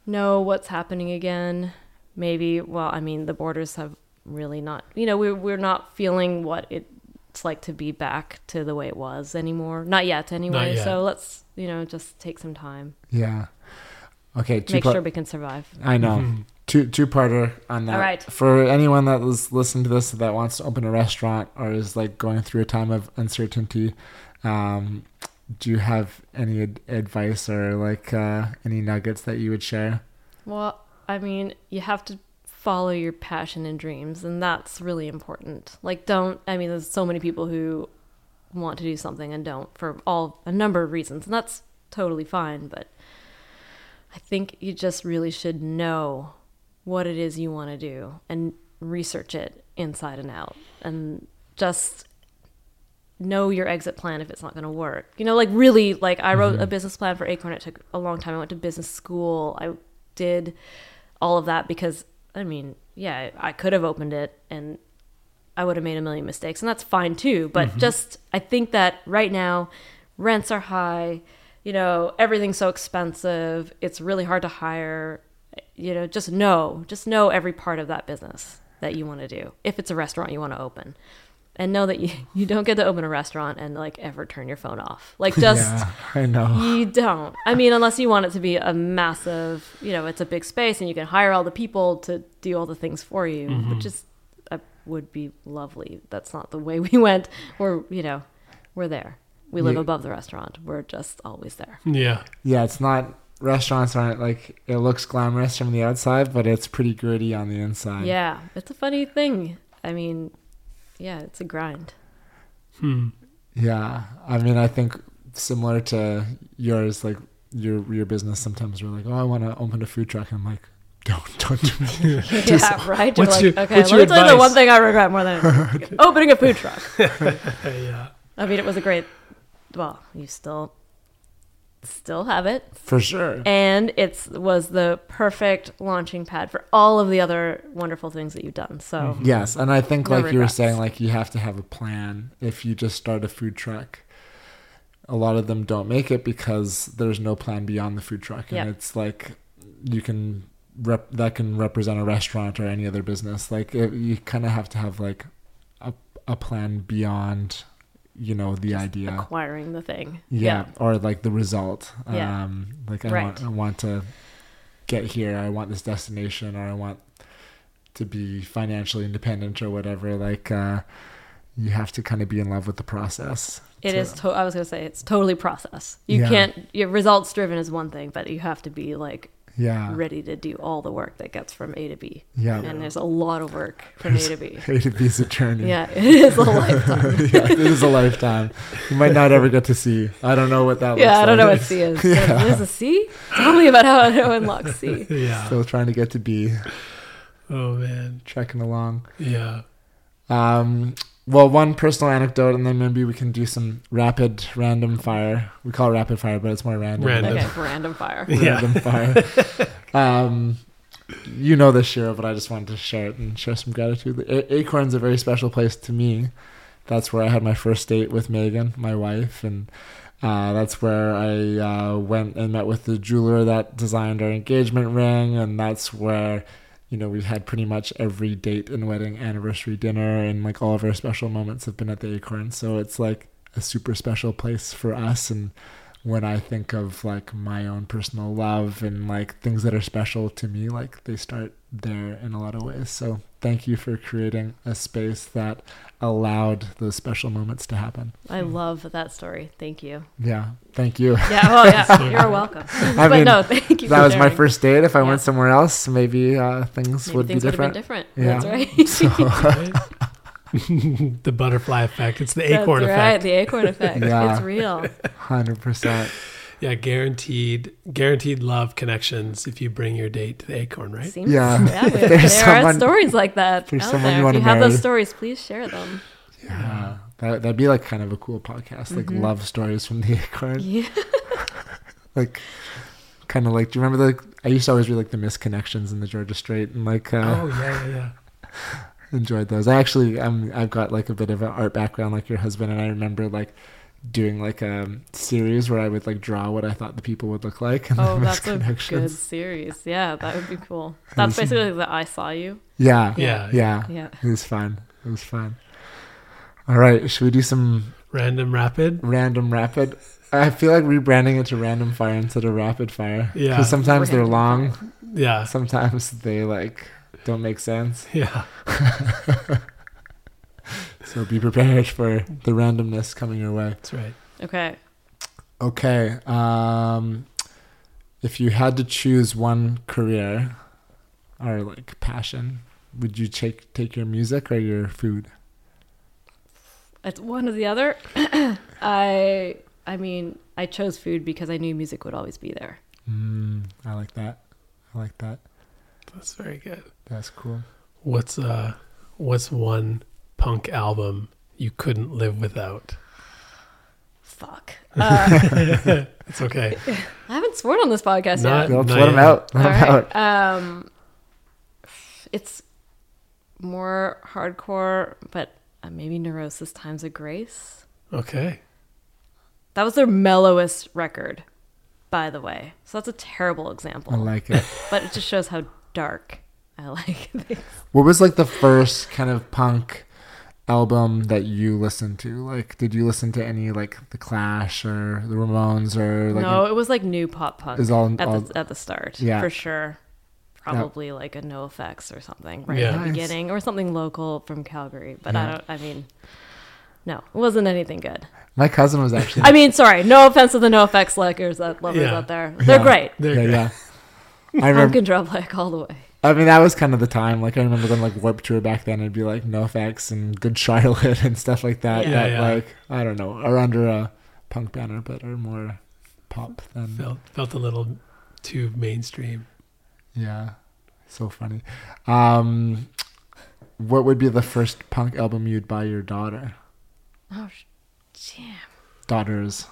know what's happening again. Maybe well i mean the borders have really not, you know, we're, we're not feeling what it's like to be back to the way it was anymore. Not yet, anyway. yet. So let's, you know, just take some time. Yeah. Okay. Two Make part- sure we can survive. I know. Two two parter on that. All right. For anyone that was listening to this that wants to open a restaurant or is like going through a time of uncertainty, um, do you have any ad- advice or like uh, any nuggets that you would share? Well, I mean, you have to follow your passion and dreams, and that's really important. Like, don't, I mean, there's so many people who want to do something and don't for all a number of reasons, and that's totally fine, but I think you just really should know what it is you want to do and research it inside and out and just know your exit plan if it's not going to work. You know, like really, like I wrote a mm-hmm. business plan for Acorn. It took a long time. I went to business school. I did all of that because, I mean, yeah, I could have opened it and I would have made a million mistakes, and that's fine too. But mm-hmm. just, I think that right now, rents are high. You know, everything's so expensive. It's really hard to hire. You know, just know, just know every part of that business that you want to do. If it's a restaurant you want to open, and know that you you don't get to open a restaurant and like ever turn your phone off. Like just. yeah, I know. You don't. I mean, unless you want it to be a massive, you know, it's a big space and you can hire all the people to do all the things for you, which is uh, would be lovely. That's not the way we went. We're, you know, we're there. We live Yeah. above the restaurant. We're just always there. Yeah. Yeah, it's not. Restaurants aren't like it looks glamorous from the outside, but it's pretty gritty on the inside. Yeah, it's a funny thing. I mean, yeah, it's a grind. Hmm. Yeah, I mean, I think similar to yours, like your your business. Sometimes we're like, oh, I want to open a food truck. I'm like, don't don't do it. yeah, right. You're what's like, your- okay, what's let your me tell you the one thing I regret more than opening a food truck. yeah. I mean, it was a great. Well, you still still have it. For sure. and it's was the perfect launching pad for all of the other wonderful things that you've done. So mm-hmm. Yes, and I think No like you were saying, like you have to have a plan if you just start a food truck. A lot of them don't make it because there's no plan beyond the food truck, and Yeah. it's like you can rep that can represent a restaurant or any other business. Like it, you kind of have to have like a a plan beyond, you know, the idea. acquiring the thing. yeah, or like the result Yeah. um like I Right. want I want to get here I want this destination or I want to be financially independent or whatever like uh you have to kind of be in love with the process It to- is. To- I was gonna say it's totally process. You Yeah. can't. Your results driven is one thing, but you have to be like yeah ready to do all the work that gets from A to B. yeah And there's a lot of work from A to B. A to B's a journey Yeah, it is a lifetime. yeah it is a lifetime you might not ever get to see I don't know what that yeah, looks I don't know what C is. There's a C. Tell me about how to unlock C. Yeah. still trying to get to B Oh man. trekking along Yeah. Um, well, one personal anecdote, and then maybe we can do some rapid random fire. We call it rapid fire, but it's more random. Random. Okay, random fire. Yeah. Random fire. um, you know this, Shira, but I just wanted to share it and share some gratitude. A- Acorn's a very special place to me. That's where I had my first date with Megan, my wife, and uh, that's where I uh, went and met with the jeweler that designed our engagement ring, and that's where you know, we've had pretty much every date and wedding, anniversary dinner, and like all of our special moments have been at the Acorn. So it's like a super special place for us. And when I think of like my own personal love and like things that are special to me, like they start there in a lot of ways. So thank you for creating a space that allowed those special moments to happen. I love that story. Thank you. Yeah, thank you. Yeah, well, yeah, you're welcome. I but mean, no, thank you. that for was my first date. If I Yeah. went somewhere else, maybe uh, things Maybe would things be would have different. been different. Yeah. That's right. the butterfly effect. It's the That's acorn right. effect. The acorn effect. Yeah. It's real. Hundred percent. Yeah, guaranteed, guaranteed love connections if you bring your date to the acorn, right? Seems, Yeah. yeah. there there's are someone- stories like that there's out someone there. you If wanna you have those stories, please share them. Yeah, that that'd be like kind of a cool podcast, like love stories from the acorn. Mm-hmm. Yeah. Like, kind of like. Do you remember the? I used to always read like the misconnections in the Georgia Straight, and like uh, Oh yeah, yeah, yeah. enjoyed those. I actually, um, I've got like a bit of an art background, like your husband, and I remember like doing like a series where I would like draw what I thought the people would look like. And Oh, that's a good series. Yeah, that would be cool. That's basically the I saw you. Yeah, Yeah. yeah, Yeah. It was fun. It was fun. All right, should we do some Random rapid. random rapid? I feel like rebranding it to random fire instead of rapid fire. Yeah. because sometimes they're long, Yeah, sometimes they like don't make sense. yeah. So be prepared for the randomness coming your way. That's right. Okay. Okay. Um, if you had to choose one career or like passion, would you take take your music or your food? It's one or the other. I I mean, I chose food because I knew music would always be there. Mm, I like that. I like that. That's very good. That's cool. What's uh, what's one punk album you couldn't live without? Fuck. Uh, It's okay. I haven't sworn on this podcast Not- yet. Let's Not let them out. Let All 'em right. out. Um, it's more hardcore, but uh, maybe Neurosis Times of Grace. Okay. That was their mellowest record, by the way. So that's a terrible example. I like it. but it just shows how dark I like things. What was like the first kind of punk album that you listened to? Like, did you listen to any like the Clash or the Ramones or like? no, it was like new pop punk Is all- at, all- the, at the start, Yeah. for sure. Probably like a NOFX or something right Yeah. at the Nice. beginning, or something local from Calgary. But Yeah. I don't. I mean, no, it wasn't anything good. my cousin was actually. I mean, sorry, no offense to the NOFX likers, that uh, lovers Yeah. out there. They're Yeah. great. There yeah, you go. yeah. I Punk remember. and drum like all the way. I mean, that was kind of the time. Like, I remember going like Warp Tour back then. It'd be like NOFX and Good Charlotte and stuff like that. Yeah. that, Yeah, yeah. like I don't know, are under a punk banner, but are more pop than. Felt felt a little too mainstream. Yeah, so funny. Um, what would be the first punk album you'd buy your daughter? Oh, damn. Daughters.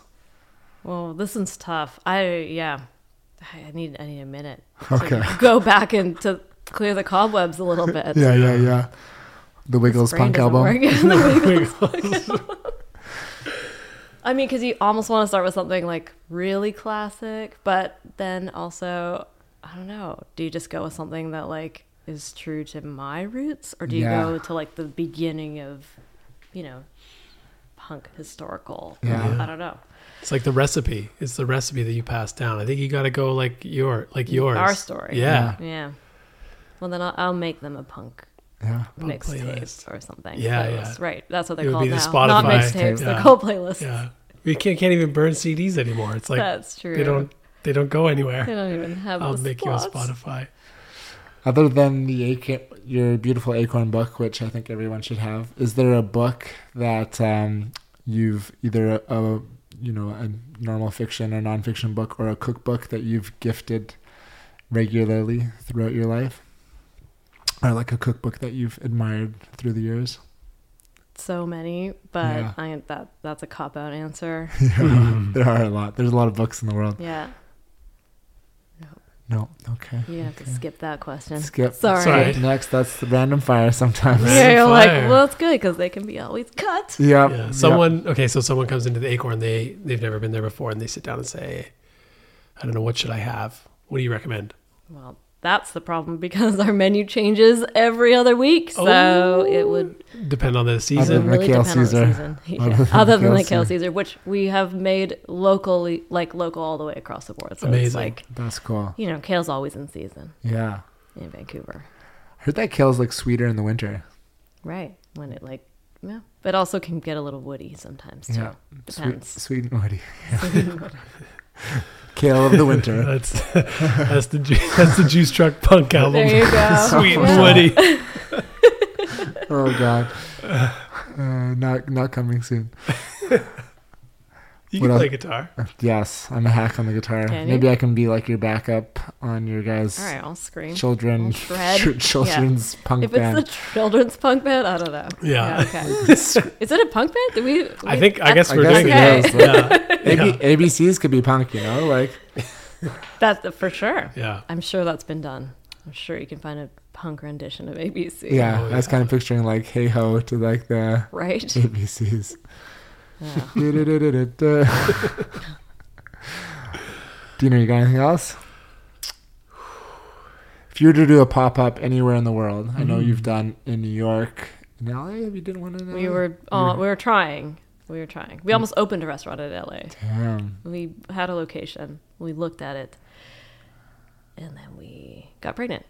Well, this one's tough. I yeah, I need I need a minute. to Okay. go back and to clear the cobwebs a little bit. Yeah, yeah, yeah. The Wiggles punk album. The Wiggles. I mean, because you almost want to start with something like really classic, but then also, I don't know. Do you just go with something that like is true to my roots, or do you Yeah. go to like the beginning of, you know, punk historical? Yeah. I don't know. It's like the recipe. It's the recipe that you pass down. I think you got to go like your like yours. Our story. Yeah. Yeah. Well, then I'll, I'll make them a punk Yeah. Punk mixtape playlist. or something. Yeah, Playlist. yeah. Right. That's what they're would called be the now. Not Spotify. mixtapes. Yeah. They're called playlists. Yeah. We can't can't even burn CDs anymore. It's like That's true. they don't they don't go anywhere. They don't even have. I'll the make slots. you a Spotify. Other than the acorn, your beautiful acorn book, which I think everyone should have, is there a book that um, you've either a, a you know a normal fiction or nonfiction book or a cookbook that you've gifted regularly throughout your life, or like a cookbook that you've admired through the years? So many, but Yeah. I that that's a cop out answer. yeah, mm-hmm. there are a lot. There's a lot of books in the world. Yeah. No, okay. You have to skip that question. Skip. Sorry. Sorry. Next, that's the random fire. Sometimes. Random Yeah, you're like, well, it's good because they can be always cut. Yeah. Yeah. yeah. Someone okay, so someone comes into the acorn, they they've never been there before and they sit down and say, I don't know, what should I have? What do you recommend? Well, that's the problem because our menu changes every other week. So Oh. it would Depend on the Other season. than really Kale depend on Caesar. the season. Other than Other than Kale the Kale Caesar. Caesar, which we have made locally, like local all the way across the board. So it's Amazing. like, That's cool. you know, kale's always in season Yeah. in Vancouver. I heard that kale's like sweeter in the winter. Right. When it like, yeah. But also can get a little woody sometimes too. Yeah. Sweet, Depends. sweet and woody. Kale of the winter. That's that's the ju- that's the Juice Truck Punk album. There you go. Sweet and Yeah. woody. oh god. Uh, not not coming soon. You What can else? play guitar. Yes, I'm a hack on the guitar. Can you? Maybe I can be like your backup on your guys' All right, I'll scream. children I'll shred. ch- children's punk band. If it's band. the children's punk band, I don't know. Yeah. okay. Is it a punk band? Did we? I we- think I guess I we're guess doing it it. is. Yeah. AB, ABCs could be punk, you know, like that's for sure. Yeah. I'm sure that's been done. I'm sure you can find a punk rendition of ABC. yeah. Oh, I was yeah. kind of picturing like hey ho to like the Right. ABCs. Yeah. Dina, you got anything else? If you were to do a pop up anywhere in the world, I know Mm. you've done in New York, in LA. Have you did one in LA? We were. Uh, we were trying. We were trying. We almost opened a restaurant in LA. Damn. We had a location. We looked at it, and then we got pregnant.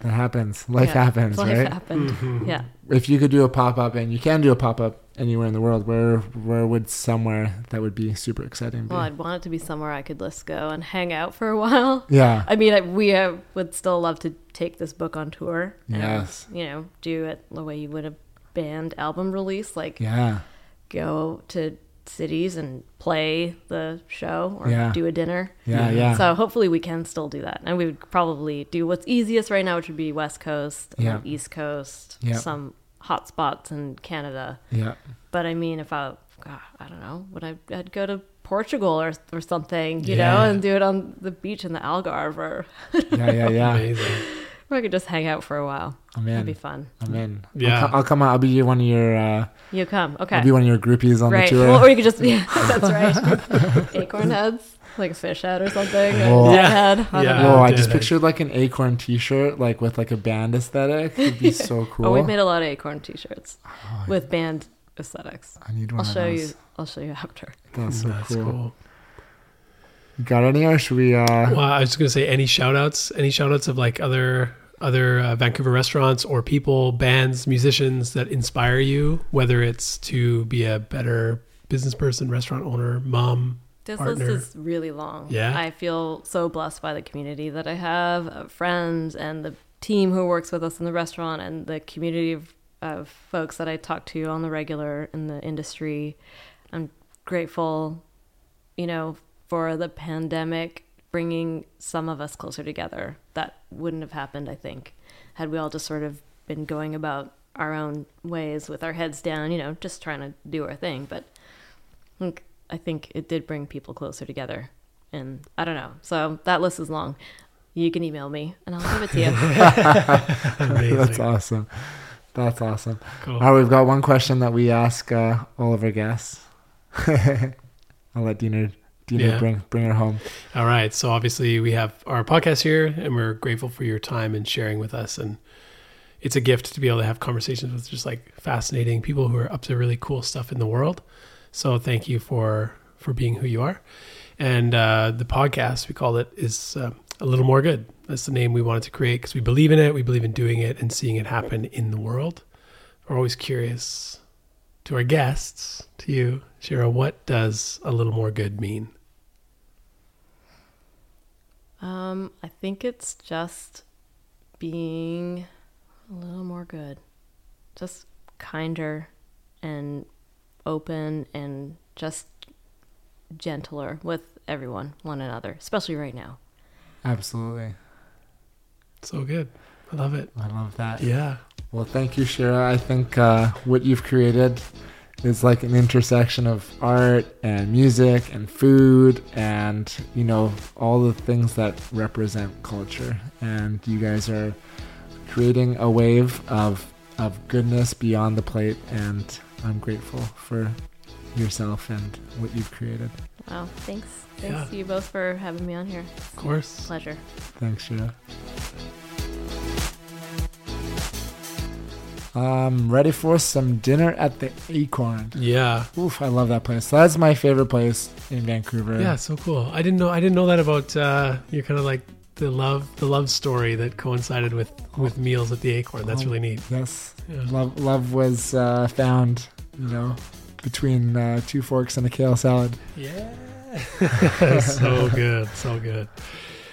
That happens. Life Yeah, happens, Life right? happened. Mm-hmm. Yeah. If you could do a pop up, and you can do a pop up anywhere in the world, where where would somewhere that would be super exciting be? Well, I'd want it to be somewhere I could just go and hang out for a while. yeah. I mean, I, we uh, would still love to take this book on tour. and, Yes. You know, do it the way you would a band album release, like yeah. go to cities and play the show or Yeah. do a dinner. Yeah. Yeah. So hopefully we can still do that, and we would probably do what's easiest right now, which would be West Coast, and Yeah. East Coast, Yeah. some hot spots in Canada. yeah. But I mean, if I, God, I don't know, would I? I'd go to Portugal or or something, you Yeah. know, and do it on the beach in the Algarve, or, Yeah. Yeah. Yeah. Amazing. Or I could just hang out for a while. I'm That'd be fun. I'm in. Yeah. I'll, co- I'll come out. I'll be one of your. Uh, You come, okay? I'll be one of your groupies on right. the tour. Well, or you could just, yeah, that's right. Acorn heads, like a fish head or something. Whoa. a Yeah. head. I Yeah. don't know. Whoa! I just pictured like an acorn T-shirt, like with like a band aesthetic. It'd be so cool. Oh, we've made a lot of acorn t-shirts Oh, with band aesthetics. I need one I'll of show those. you. I'll show you after. That's so That's cool. cool. Got any, or should we? uh Well, I was just gonna say any shout outs, any shout outs of like other other uh, Vancouver restaurants or people, bands, musicians that inspire you, whether it's to be a better business person, restaurant owner, mom. This Partner. list is really long. Yeah? I feel so blessed by the community that I have, of friends, and the team who works with us in the restaurant, and the community of, of folks that I talk to on the regular in the industry. I'm grateful, you know, for the pandemic bringing some of us closer together. That wouldn't have happened, I think, had we all just sort of been going about our own ways with our heads down, you know, just trying to do our thing. But I think, I think it did bring people closer together. And I don't know. So that list is long. You can email me and I'll give it to you. That's awesome. That's awesome. Cool. All right, we've got one question that we ask uh, all of our guests. I'll let Dina, Dina Yeah. bring bring her home. All right. So obviously we have our podcast here and we're grateful for your time and sharing with us. And it's a gift to be able to have conversations with just like fascinating people who are up to really cool stuff in the world. So thank you for, for being who you are. And uh, the podcast, we call it, is uh, a little more good. That's the name we wanted to create because we believe in it. We believe in doing it and seeing it happen in the world. We're always curious to our guests, to you, Shira, what does a little more good mean? Um, I think it's just being a little more good, just kinder and open and just gentler with everyone, one another, especially right now. Absolutely, So good. I love it. I love that. Yeah. Well, thank you, Shira. I think uh, what you've created is like an intersection of art and music and food and you know all the things that represent culture. And you guys are creating a wave of of goodness beyond the plate. And I'm grateful for yourself and what you've created. Wow, thanks. Thanks Yeah. to you both for having me on here. Of course. Pleasure. Thanks, Shira. I'm ready for some dinner at the Acorn. Yeah. Oof, I love that place. That's my favorite place in Vancouver. Yeah, so cool. I didn't know I didn't know that about uh your kind of like the love the love story that coincided with with meals at the Acorn. That's really neat. Yes. Yeah. Love love was uh, found, you know, between uh, two forks and a kale salad. Yeah. so good. So good.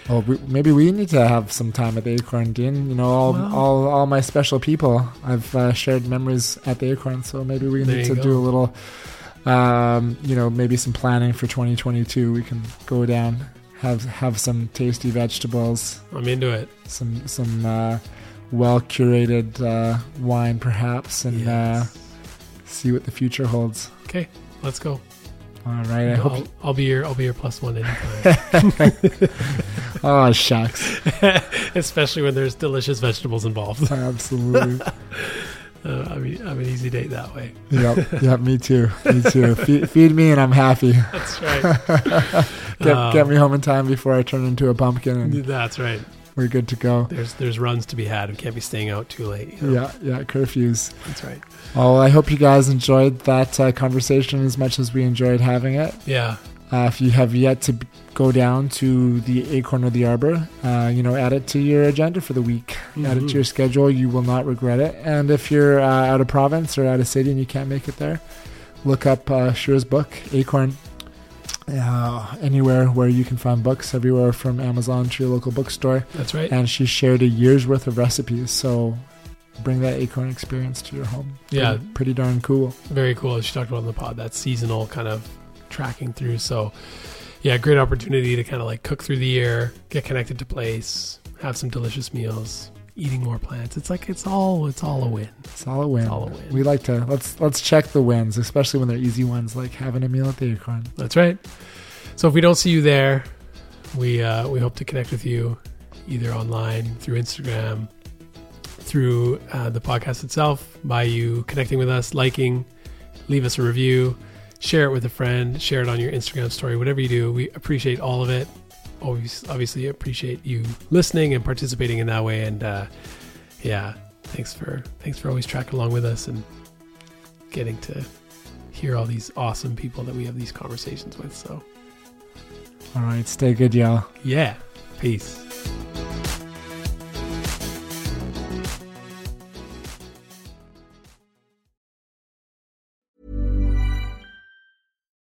Oh, we, maybe we need to have some time at the Acorn, Dean. You know, all Well- all, all my special people. I've uh, shared memories at the Acorn, so maybe we need to do a little, um, you know, maybe some planning for 2022. We can go down, have have some tasty vegetables, I'm into it. some some uh, well curated uh, wine, perhaps, and uh, Yes. see what the future holds. Okay, let's go. All right. I I'll. I'll be your I'll be your plus one anytime. Oh shucks! Especially when there's delicious vegetables involved. Absolutely. Uh, I mean, I'm an easy date that way. yep. Yep. Me too. Me too. Feed, feed me, and I'm happy. That's right. Get, Um, get me home in time before I turn into a pumpkin, and That's right. We're good to go. There's there's runs to be had. We can't be staying out too late. you know? Yeah. Yeah. Curfews. That's right. Oh, I hope you guys enjoyed that uh, conversation as much as we enjoyed having it. Yeah. Uh, if you have yet to go down to the Acorn or the Arbor, uh, you know, add it to your agenda for the week. Add it to your schedule. You will not regret it. And if you're uh, out of province or out of city and you can't make it there, look up uh, Shira's book, Acorn. Uh, anywhere where you can find books, everywhere from Amazon to your local bookstore. That's right. And she shared a year's worth of recipes. So bring that Acorn experience to your home. Yeah. Pretty, pretty darn cool. Very cool. You talked about on the pod, that seasonal kind of tracking through. So, yeah, great opportunity to kind of like cook through the year, get connected to place, have some delicious meals, eating more plants. It's like it's all it's all a win. It's all a win. It's all a win. We like to let's let's check the wins, especially when they're easy ones, like having a meal at the Acorn. That's right. So if we don't see you there, we uh, we hope to connect with you either online through Instagram, through uh, the podcast itself, by you connecting with us, liking, leave us a review, share it with a friend, share it on your Instagram story, whatever you do. We appreciate all of it. Always, obviously, appreciate you listening and participating in that way. And uh, yeah, thanks for thanks for always tracking along with us and getting to hear all these awesome people that we have these conversations with. So. All right, stay good, y'all. Yeah. Peace.